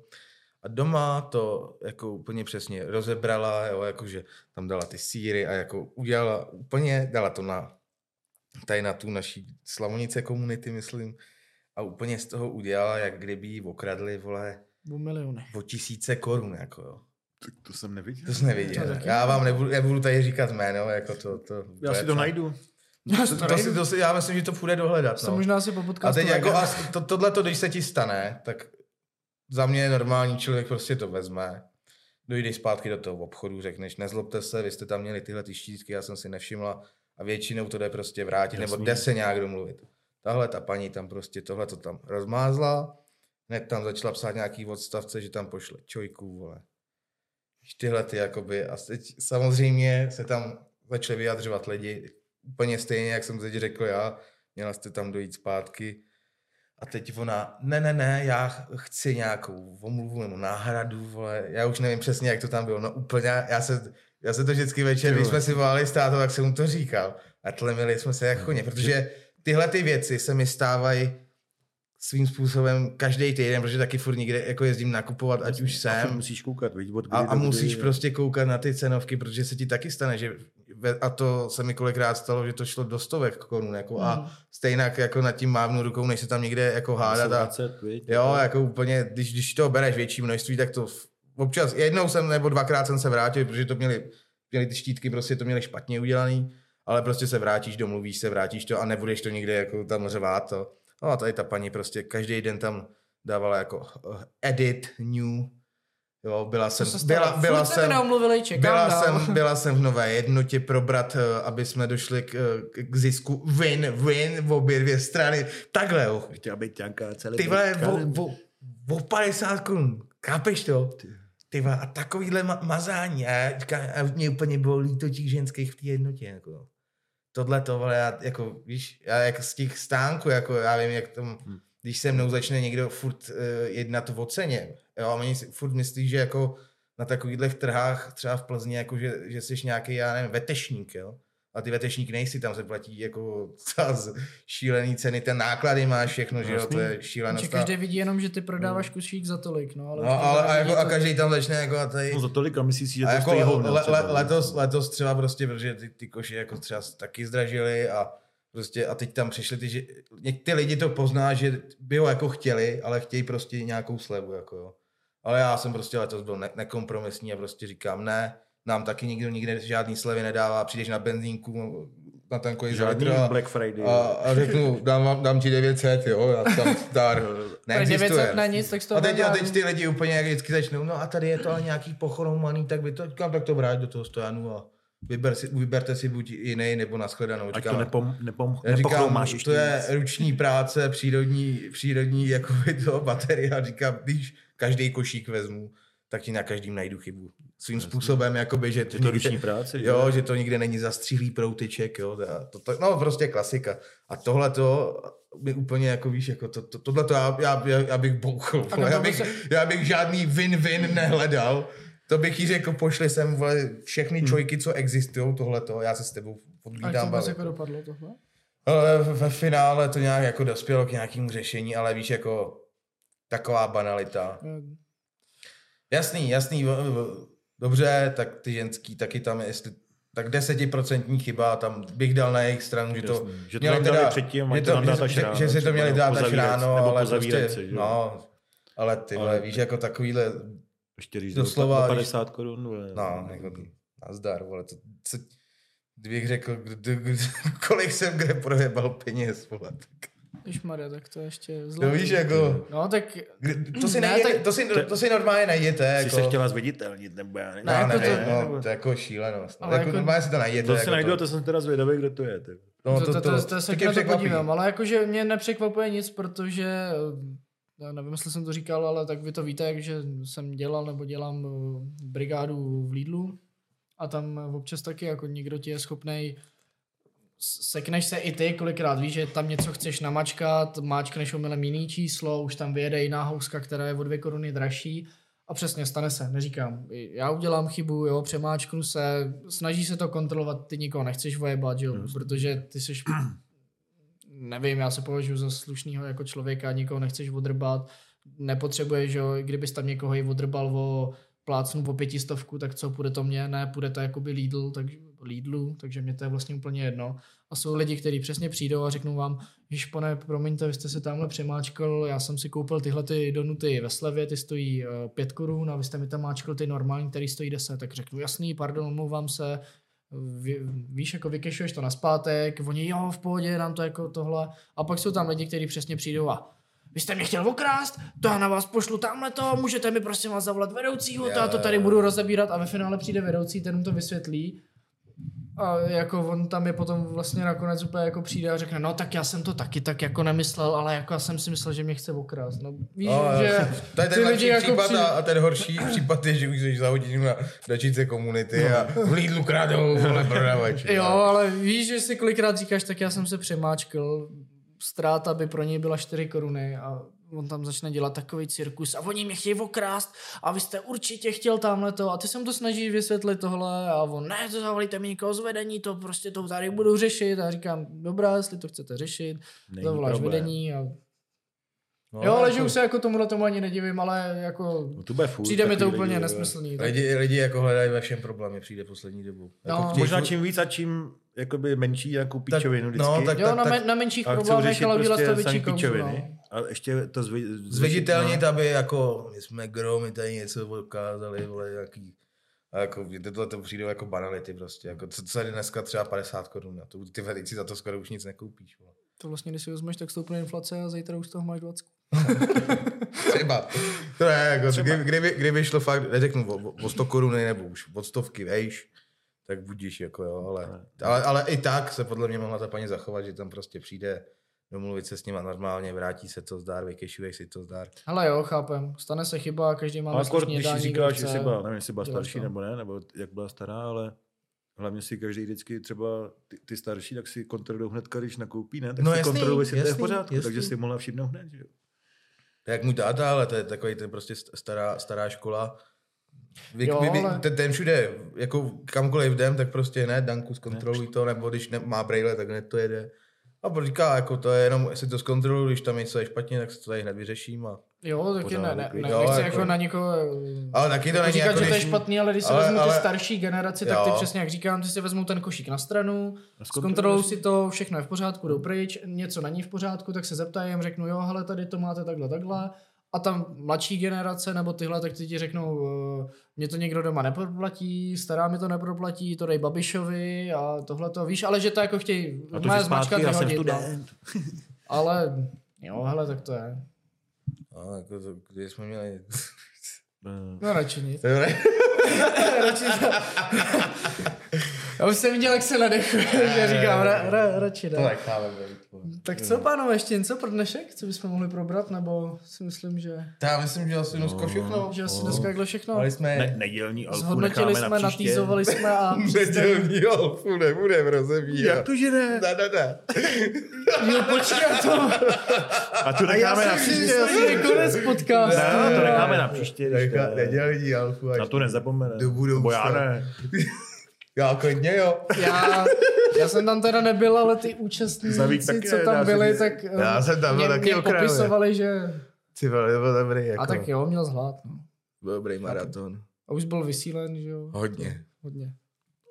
A doma to jako úplně přesně rozebrala, jo, jakože tam dala ty síry a jako udělala úplně, dala to na tady na tu naší Slavonice komunity, myslím, a úplně z toho udělala, jak kdyby jí okradli, vole, O miliony. o tisíce korun, jako jo. Tak to jsem neviděl. To jsi neviděl. To Já vám nebudu, nebudu tady říkat jméno, jako to. to Já si to najdu. To, to, si, to si, já myslím, že to půjde dohledat. To No. možná si po A teď jako, a to, tohle, když se ti stane, tak za mě normální člověk prostě to vezme, dojde zpátky do toho obchodu, řekneš, nezlobte se, vy jste tam měli tyhle ty štítky, já jsem si nevšimla a většinou to jde prostě vrátit, nebo Jasný. jde se nějak domluvit. Tahle ta paní tam prostě tohle to tam rozmázla, hned tam začala psát nějaký odstavce, že tam pošle čojku, vole. Tyhle ty jakoby, a teď samozřejmě se tam začali vyjadřovat lidi, úplně stejně, jak jsem teď řekl já, měla jste tam dojít zpátky, a teď ona, ne, ne, ne, já ch- chci nějakou omluvu nebo náhradu, vole. Já už nevím přesně, jak to tam bylo. No úplně, já se, já se to vždycky večer, když jsme si volali s tátou, tak jsem mu to říkal. A tlemili jsme se jak koně, protože tyhle ty věci se mi stávají svým způsobem každý týden, protože taky furt někde jako jezdím nakupovat, ať už jsem. musíš koukat, vidíš, od A, a musíš jo. prostě koukat na ty cenovky, protože se ti taky stane, že ve- a to se mi kolikrát stalo, že to šlo do stovek korun, jako Mhm. a stejně jako nad tím mávnu rukou, než se tam někde jako hádat a 20, viď, Jo, jako úplně, když, když to bereš větší množství, tak to v- občas, jednou jsem nebo dvakrát jsem se vrátil, protože to měli, měli ty štítky, prostě to měli špatně udělaný, ale prostě se vrátíš, domluvíš se, vrátíš to a nebudeš to nikde jako tam řvát to. No a tady ta paní prostě každý den tam dávala jako uh, edit, new, Jo, byla jsem, se byla, byla Furt se jsem, čekám byla dál. jsem, byla jsem v nové jednotě probrat, eh, aby jsme došli k, eh, k zisku win, win v obě dvě strany. Takhle, jo. Chtěla být ťanka celý. Ty vole, o, o, o 50 korun, chápeš to? Ty vole, a takovýhle ma- mazání, a, já a mě úplně bylo líto těch ženských v té jednotě, jako. Tohle to, vole, já, jako, víš, já jak z těch stánků, jako, já vím, jak tam, Hm. když se mnou začne někdo furt uh, jednat o ceně, jo, a oni si furt myslí, že jako na takovýchhle trhách, třeba v Plzni, jako, že, že jsi nějaký, já nevím, vetešník, jo. A ty vetešník nejsi, tam se platí jako z šílený ceny, ten náklady máš všechno, že jo, to je šílenost. Že každý vidí jenom, že ty prodáváš kusík za tolik, no. Ale, No, ale a, jako, a každý tam začne jako a tady... No za tolik a myslíš si, že A to jako stojí le, hovno le, letos, letos třeba prostě, protože ty, ty koši jako třeba taky zdražily a prostě a teď tam přišli ty, že ty lidi to pozná, že by ho jako chtěli, ale chtějí prostě nějakou slevu, jako jo. Ale já jsem prostě letos byl ne- nekompromisní a prostě říkám, ne, nám taky nikdo nikde žádný slevy nedává, přijdeš na benzínku, na tankoji za Žádný litr a, Black Friday. a, a řeknu, dám, vám- dám ti 900, jo, já tam dar. Neexistuje. 900 na nic, tak A teď, a teď ty lidi úplně jak vždycky začnou, no a tady je to ale nějaký pochromaný, tak by to, říkám, tak to vrát do toho stojanu a vyber si, vyberte si buď jiný nebo nashledanou. Ať Říkám, to nepom, nepom, říkám, to je víc. ruční práce, přírodní, přírodní jakoby to baterie a říkám, když každý košík vezmu, tak ti na každým najdu chybu. Svým způsobem, jakoby, že Je to ruční práce, že? Jo, že to nikde není zastříhlý prouteček, jo, to, to, to, no prostě klasika. A tohle to mi úplně jako víš, jako to, to, tohle to já, já, já, já bych bouchl, vole, já to bych, se- já bych žádný win-win nehledal. To bych jí řekl, pošli sem vole, všechny čojky, co existují, tohle to, já se s tebou A jak to jako dopadlo tohle? Ale ve finále to nějak jako dospělo k nějakému řešení, ale víš, jako taková banalita. Eh, Jasný, jasný, dobře, tak ty ženský taky tam, jestli tak desetiprocentní chyba, tam bych dal na jejich stranu, že to, Jasný. Že to měli dali předtím, že, to že, že, ráno, že, si to měli dát až ráno, ale prostě, si, že no, ale ty Ale- víš, jako takovýhle, Ještě když doslova, když- 50 korun. vole. no, jako, nazdar, vole, to, co, kdybych řekl, kdy, kdy, kolik jsem kde projebal peněz, vole, tak, Ježmarja, tak to je ještě to zlé. víš, jako, No tak to si, Ne, najděte, tak- to, si, to si normálně najděte, Jsi jako, se chtěla zviditelnit, nebo já nevím. No, Ne, jako nevím, to- no, to je jako šílenost. No. Ale Jako, jako- normálně si to najděte. To jako si najdu, to jsem teda zvědavý, kdo to je. Tak. No, to, to, to, to, to, to se to podívám, ale jakože mě nepřekvapuje nic, protože eh, já nevím, jestli jsem to říkal, ale tak vy to víte, že jsem dělal nebo dělám eh, brigádu v Lidlu a tam občas taky jako někdo ti je schopnej sekneš se i ty, kolikrát víš, že tam něco chceš namačkat, máčkneš omylem jiný číslo, už tam vyjede jiná houska, která je o dvě koruny dražší a přesně stane se, neříkám. Já udělám chybu, jo, přemáčknu se, snaží se to kontrolovat, ty nikoho nechceš vojebat, jo, protože ty jsi nevím, já se považuji za slušného jako člověka, nikoho nechceš odrbat, nepotřebuješ, že jo, kdybys tam někoho i odrbal o plácnu po pětistovku, tak co, půjde to mně? Ne, půjde to jakoby Lidl, tak, Lidlu, takže mě to je vlastně úplně jedno. A jsou lidi, kteří přesně přijdou a řeknou vám, již pane, promiňte, vy jste se tamhle přemáčkal, já jsem si koupil tyhle ty donuty ve slevě, ty stojí uh, 5 korun a vy jste mi tam máčkal ty normální, který stojí 10, tak řeknu, jasný, pardon, omlouvám se, Ví, víš, jako vykešuješ to na zpátek, oni jo, v pohodě, nám to jako tohle. A pak jsou tam lidi, kteří přesně přijdou a vy jste mě chtěl okrást, to já na vás pošlu tamhle to, můžete mi prosím vás zavolat vedoucího, to já to tady budu rozebírat a ve finále přijde vedoucí, ten mu to vysvětlí. A jako on tam je potom vlastně nakonec úplně jako přijde a řekne, no tak já jsem to taky tak jako nemyslel, ale jako já jsem si myslel, že mě chce okrást. No víš, No, že to je ten lepší jako případ přijde- a, ten horší případ je, že už jsi za hodinu na dačice komunity a v Lidlu kradou, vole, prodavač. Jo, ale víš, že si kolikrát říkáš, tak já jsem se přemáčkl, ztráta by pro něj byla 4 koruny a on tam začne dělat takový cirkus a oni mě chtějí okrást a vy jste určitě chtěl tamhle to a ty se mu to snaží vysvětlit tohle a on, ne, to zavolíte mi někoho z vedení, to prostě to tady budu řešit a já říkám, dobrá, jestli to chcete řešit, Není zavoláš problém. vedení a No, jo, ale jako že už se jako tomuhle tomu ani nedivím, ale jako No, to furt, přijde mi to úplně lidi, nesmyslný. Tak, Lidi, lidi jako hledají ve všem problémy, přijde poslední. Jako No. chtějí Možná furt- čím víc a čím jakoby menší nějakou Tak- píčovinu vždycky. no, tak- jo, na, men, na menších problémech, ale udělat to prostě větší samý kauzu, píčoviny. no. A ještě to zvi, Zviditelnit, aby jako, my jsme gro, my tady něco ukázali, vole, nějaký A jako, tohle to přijde jako banality prostě. Jako, co, co je dneska třeba 50 korun na to, ty velici za to skoro už nic nekoupíš. Vole. To vlastně, když si vezmeš, tak stoupne inflace a zítra už z toho máš 20. Třeba. To ne, jako, Třeba. Kdyby, kdyby, kdyby, šlo fakt, neřeknu o, o 100 koruny nebo už od stovky, vejš, tak budíš, jako jo, ale, ale, ale, i tak se podle mě mohla ta paní zachovat, že tam prostě přijde domluvit se s nima normálně, vrátí se to zdár, vykešuje si to zdár. Ale jo, chápem. Stane se chyba, každý má Ale když si říkáš, že jsi byla, nevím, jestli byla starší nebo ne, nebo jak byla stará, ale hlavně si každý vždycky třeba ty, ty starší, tak si kontrolují hned, když nakoupí, ne? Tak no si jasný, kontrolují, jestli to je v pořádku, jasný. takže si mohla všimnout hned, že jo. To jak můj táta, ale to je takový ten prostě stará, stará škola. Vy, Jo, vy, vy, ale- ten, ten, všude, jako kamkoliv jdem, tak prostě ne, Danku, zkontroluj to, nebo když ne, má brejle, tak hned to jede. A on říká, jako to je jenom, jestli to zkontroluji, když tam něco je špatně, tak se to tady hned vyřeším. A... Jo, taky ne, ne, klid. ne Jo, nechci jako- jako na někoho Ale taky to jako není říkat, jako, že to je špatný, ale když se ale- vezmu ty ale- starší generaci, tak ty Jo. přesně jak říkám, ty si vezmou ten košík na stranu, A zkontrolují si to, všechno je v pořádku, jdou pryč, něco není v pořádku, tak se zeptají, jim řeknu, jo, hele, tady to máte takhle, takhle. A tam mladší generace nebo tyhle, tak ty ti řeknou, uh, mě to někdo doma neproplatí, stará mi to neproplatí, to dej Babišovi a tohle to, víš, ale že to jako chtějí A to, že zmačkat, zpátky, já jsem vyhodit, no. student. Ale jo, hele, tak to je. No, jako to, když jsme měli... Eh, No radši nic. Radši. Já už jsem viděl, jak se nadechuje, že říkám, ra, ra, radši To ne. být. vole. Tak co, pánové, ještě něco pro dnešek, co bychom mohli probrat, nebo si myslím, že, Já myslím, že asi dneska všechno. že asi dneska takhle všechno. Mali jsme Ne, nedělní alfu Zhodnotili jsme, na natýzovali jsme a nedělní alfu nebudeme rozebírat. Jak to, že ne? Ne, ne, ne. jo, počkej, a to, A tu necháme na jsem si příště. myslel, že je konec podcastu. Ne, to necháme na příště. to- nedělní alfu. Na to nezapomene. Do budoucna. Bo já ne. Já klidně jo. Já, já jsem tam teda nebyl, ale ty Zavík účastníci, taky co tam byli, tak eh, Já jsem tam byl mě, taky mě okrajově. popisovali, že... Ty vole, to byl dobrý. Jako, A tak jo, měl zhlad. No. Dobrý maraton. A už byl vysílen, že jo? Hodně. Hodně.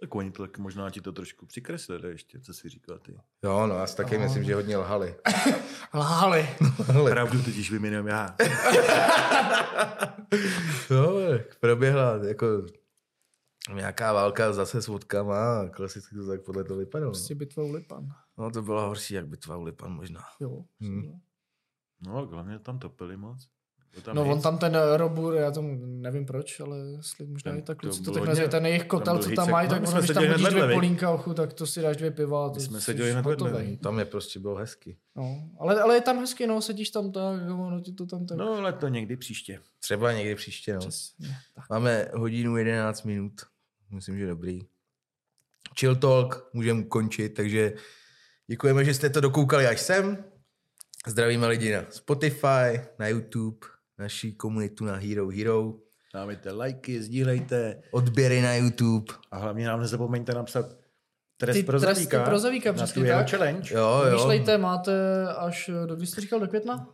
Tak oni to tak možná ti to trošku přikreslili ještě, co si říkal ty. Jo, no, já si taky Aha. myslím, že hodně lhali. Lhali. Lhali. Pravdu totiž vyměnujem já. Jo, tak proběhla jako nějaká válka zase s vodkama a klasicky to tak podle toho vypadalo. Prostě bitva u Lipan. No to bylo horší, jak bitva u Lipan možná. Jo. Hmm. No, hlavně tam topili moc. Tam No hit. on tam ten Robur, já tomu nevím proč, ale jestli možná Ten- i tak to kluci to bylo tak nazývají, ten jejich kotel, byl co tam mají, no, tak ono, jsme když tam hodíš dvě polínka ochu, tak to si dáš dvě piva a to jsme jsi seděli hned vedle. hotovej. Tam je prostě bylo hezky. No, ale, ale je tam hezky, no, sedíš tam tak, a ono ti to tam tak. No, ale to někdy příště. Třeba někdy příště, no. Přesně. Tak. Máme hodinu 11 minut. Myslím, že dobrý. Chill Talk můžeme končit, takže děkujeme, že jste to dokoukali až sem. Zdravíme lidi na Spotify, na YouTube, naší komunitu na Hero Hero, Dávejte lajky, sdílejte odběry na YouTube. a hlavně nám nezapomeňte napsat trest Ty pro Zavíka. pro Zavíka, přesně tak. challenge. Jo, jo. Myšlejte, máte až, do kdy jsi říkal, do května?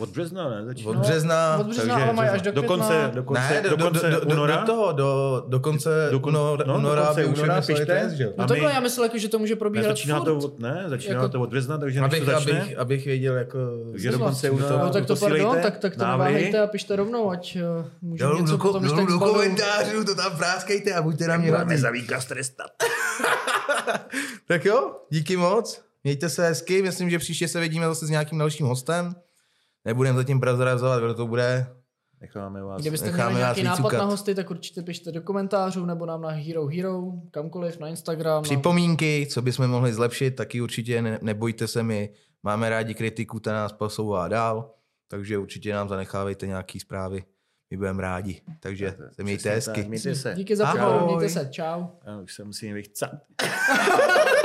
Od března, ne? Začíná. Od března. Od března, ale mají až do do května. konce, do konce, Ne, do, do, do, konce do, do, února. do, toho, do, do konce Do kon- února, no, do února konce by už února vypsali pište. test, že? No A takhle, my- já myslel, jako, že to může Ne, probíhat začíná furt. to od, ne, začíná Jako- to od března, takže než to Abych, začne, abych, abych věděl, jako... takže do konce února No tak to pardon, tak, tak to návrhy. neváhejte a pište rovnou, ať uh, můžeme něco do, potom, do, když tak do komentářů, to tam práskejte a buďte na mě Budeme hodní. Zavíka strestat. Tak jo, díky moc. Mějte se hezky, myslím, že příště se vidíme zase s nějakým dalším hostem. Nebudeme zatím prozrazovat, kdo to bude. Necháme vás. Kdybyste Necháme měli vás nějaký nápad vycukat. na hosty, tak určitě pište do komentářů nebo nám na Hero Hero, kamkoliv, na Instagram. Připomínky, co bychom mohli zlepšit, taky určitě ne, nebojte se, my máme rádi kritiku, ta nás posouvá dál, takže určitě nám zanechávejte nějaký zprávy, my budeme rádi. Takže se mějte hezky. Mějte se. Díky za pohled, mějte se, čau. Já už se musím vychcat.